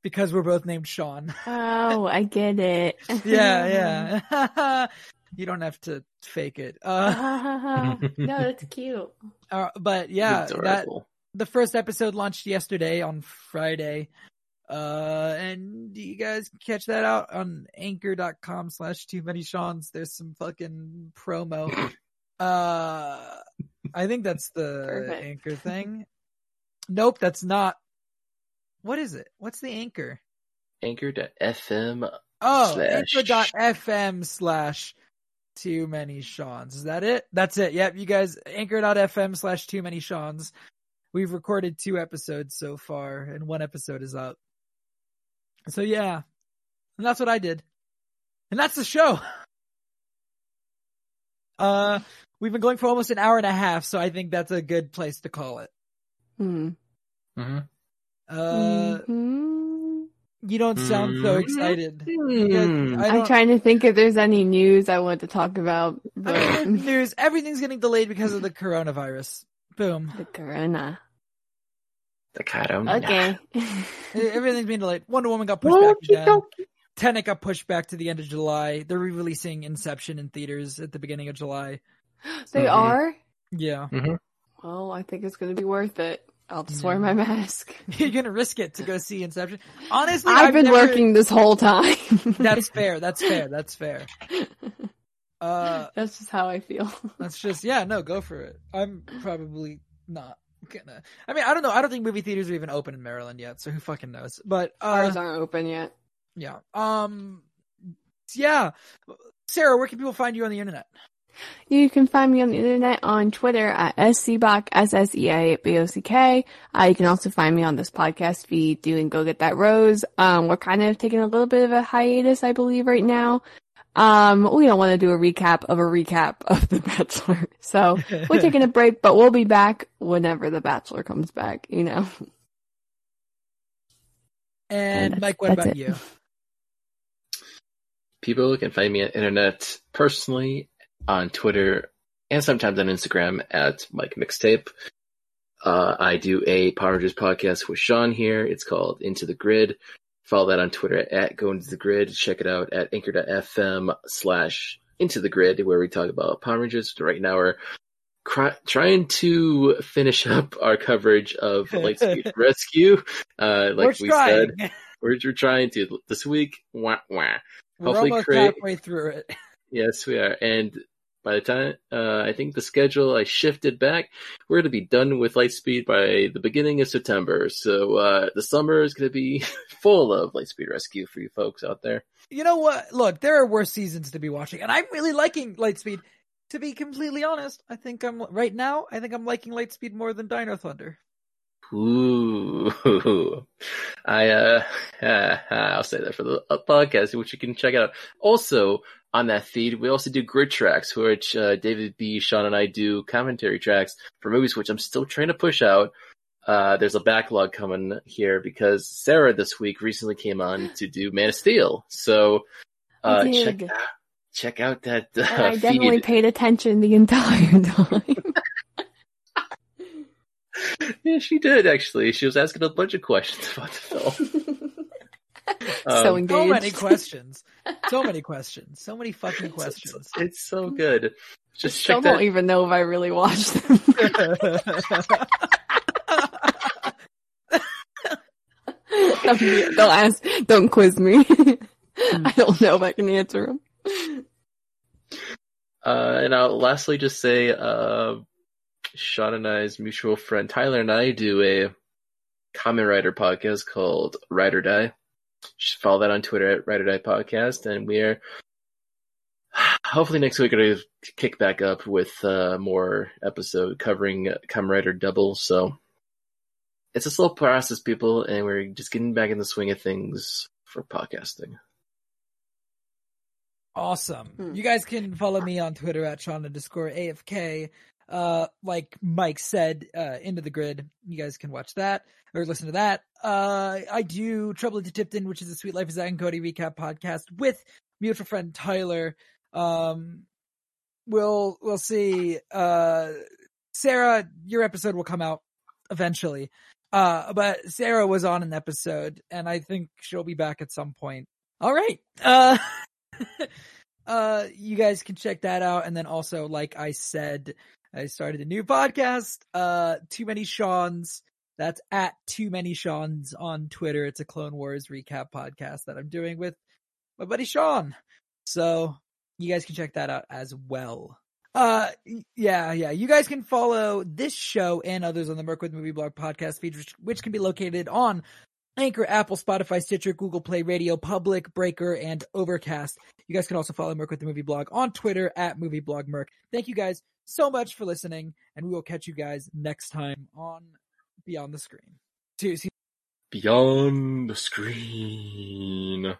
A: because we're both named Sean.
B: Oh, I get it.
A: yeah, yeah. you don't have to fake it. Uh,
B: no, that's cute.
A: uh, but yeah, that the first episode launched yesterday on Friday. Uh, and you guys can catch that out on anchor.com slash too many Sean's. There's some fucking promo. Uh, I think that's the
B: Perfect.
A: anchor thing. Nope, that's not. What is it? What's the anchor?
C: Anchor.fm.
A: Oh,
C: Slash-
A: anchor.fm slash too many Sean's. Is that it? That's it. Yep. You guys, anchor.fm slash too many Sean's. We've recorded two episodes so far and one episode is up. So yeah. And that's what I did. And that's the show. Uh, we've been going for almost an hour and a half, so I think that's a good place to call it.
B: Hmm.
C: Mm-hmm.
A: Uh,
B: Mhm.
A: You don't sound so
C: Mhm.
A: excited. You guys-. I
B: I'm trying to think if there's any news I want to talk about,
A: I
B: but
A: mean, news. Everything's getting delayed because of the coronavirus. Boom.
B: the corona.
C: The Corona.
B: Okay.
A: Everything's being delayed. Wonder Woman got pushed back again. Tenet got pushed back to the end of July. They're re-releasing Inception in theaters at the beginning of July.
B: they
C: Mhm.
B: are?
A: Yeah.
B: Well, I think it's going to be worth it. I'll just wear my mask.
A: You're gonna risk it to go see Inception. Honestly,
B: I've, been
A: never-
B: working this whole time.
A: That's fair. That's fair. That's fair. Uh,
B: That's just how I feel.
A: that's just yeah. No, go for it. I'm probably not gonna. I mean, I don't know. I don't think movie theaters are even open in Maryland yet, so who fucking knows? But uh,
B: Ours aren't open yet.
A: yeah. Um, yeah. Sarah, where can people find you on the internet?
B: You can find me on the internet on Twitter at scbock, S-S-E-A-B-O-C-K. Uh, you can also find me on this podcast feed doing Go Get That Rose. Um, we're kind of taking a little bit of a hiatus, I believe, right now. Um, we don't want to do a recap of a recap of The Bachelor. So we're taking a break, but we'll be back whenever The Bachelor comes back, you know.
A: And
B: that's-
A: Mike, what about
B: it.
A: you?
C: People can find me on the internet personally on Twitter and sometimes on Instagram at Mike Mixtape. Uh, I do a Power Rangers podcast with Sean here. It's called Into the Grid. Follow that on Twitter at Go Into the Grid. Check it out at anchor.fm slash Into the Grid where we talk about Power Rangers. Right now we're cry- trying to finish up our coverage of Lightspeed Rescue. Uh, like
A: we're
C: we
A: trying.
C: said, we're, we're trying to this week. Wah, wah.
A: We're
C: hopefully
A: almost
C: create-
A: halfway through it.
C: Yes, we are. And by the time, uh, I think the schedule I shifted back, we're going to be done with Lightspeed by the beginning of September. So, uh, the summer is going to be full of Lightspeed Rescue for you folks out there.
A: You know what? Look, there are worse seasons to be watching, and I'm really liking Lightspeed. To be completely honest, I think I'm right now. I think I'm liking Lightspeed more than Dino Thunder.
C: Ooh, I, uh, I'll say that for the podcast, which you can check out. Also, on that feed, we also do grid tracks, which, uh, David B, Sean and I do commentary tracks for movies, which I'm still trying to push out. Uh, there's a backlog coming here because Sarah this week recently came on to do Man of Steel. So, uh, check out, check out that, uh,
B: And I definitely
C: feed.
B: paid attention the entire time.
C: Yeah, she did actually. She was asking a bunch of questions about the film.
B: so
C: Um,
B: engaged.
A: So many questions. So many questions. So many fucking questions.
C: It's so good. Just
B: Still
C: check
B: don't
C: that.
B: even know if I really watched them. Don't- don't ask, don't quiz me. I don't know if I can answer them.
C: Uh, and I'll lastly just say, uh, Sean and I's mutual friend Tyler and I do a Kamen Rider podcast called Ride or Die. Just follow that on Twitter at Ride or Die Podcast, and we are hopefully next week going to kick back up with uh, more episode covering Kamen Rider Double. So it's a slow process, people, and we're just getting back in the swing of things for podcasting.
A: Awesome.
B: Hmm.
A: You guys can follow me on Twitter at Sean underscore AFK. Uh, like Mike said, uh, into the grid. You guys can watch that or listen to that. Uh, I do Trouble to Tipton, which is a Suite Life of Zack and Cody recap podcast with mutual friend Tyler. Um, we'll, we'll see. Uh, Sarah, your episode will come out eventually. Uh, but Sarah was on an episode and I think she'll be back at some point. All right. Uh, uh, you guys can check that out. And then also, like I said, I started a new podcast, uh, Too Many Sean's. That's at Too Many Sean's on Twitter. It's a Clone Wars recap podcast that I'm doing with my buddy Sean. So you guys can check that out as well. Uh, yeah, yeah. You guys can follow this show and others on the Merc Movie Blog podcast feed, which can be located on Anchor, Apple, Spotify, Stitcher, Google Play Radio, Public, Breaker, and Overcast. You guys can also follow Merc with the Movie Blog on Twitter at Movie Blog Merc. Thank you guys so much for listening, and we will catch you guys next time on Beyond the Screen. See, see
C: Beyond the screen.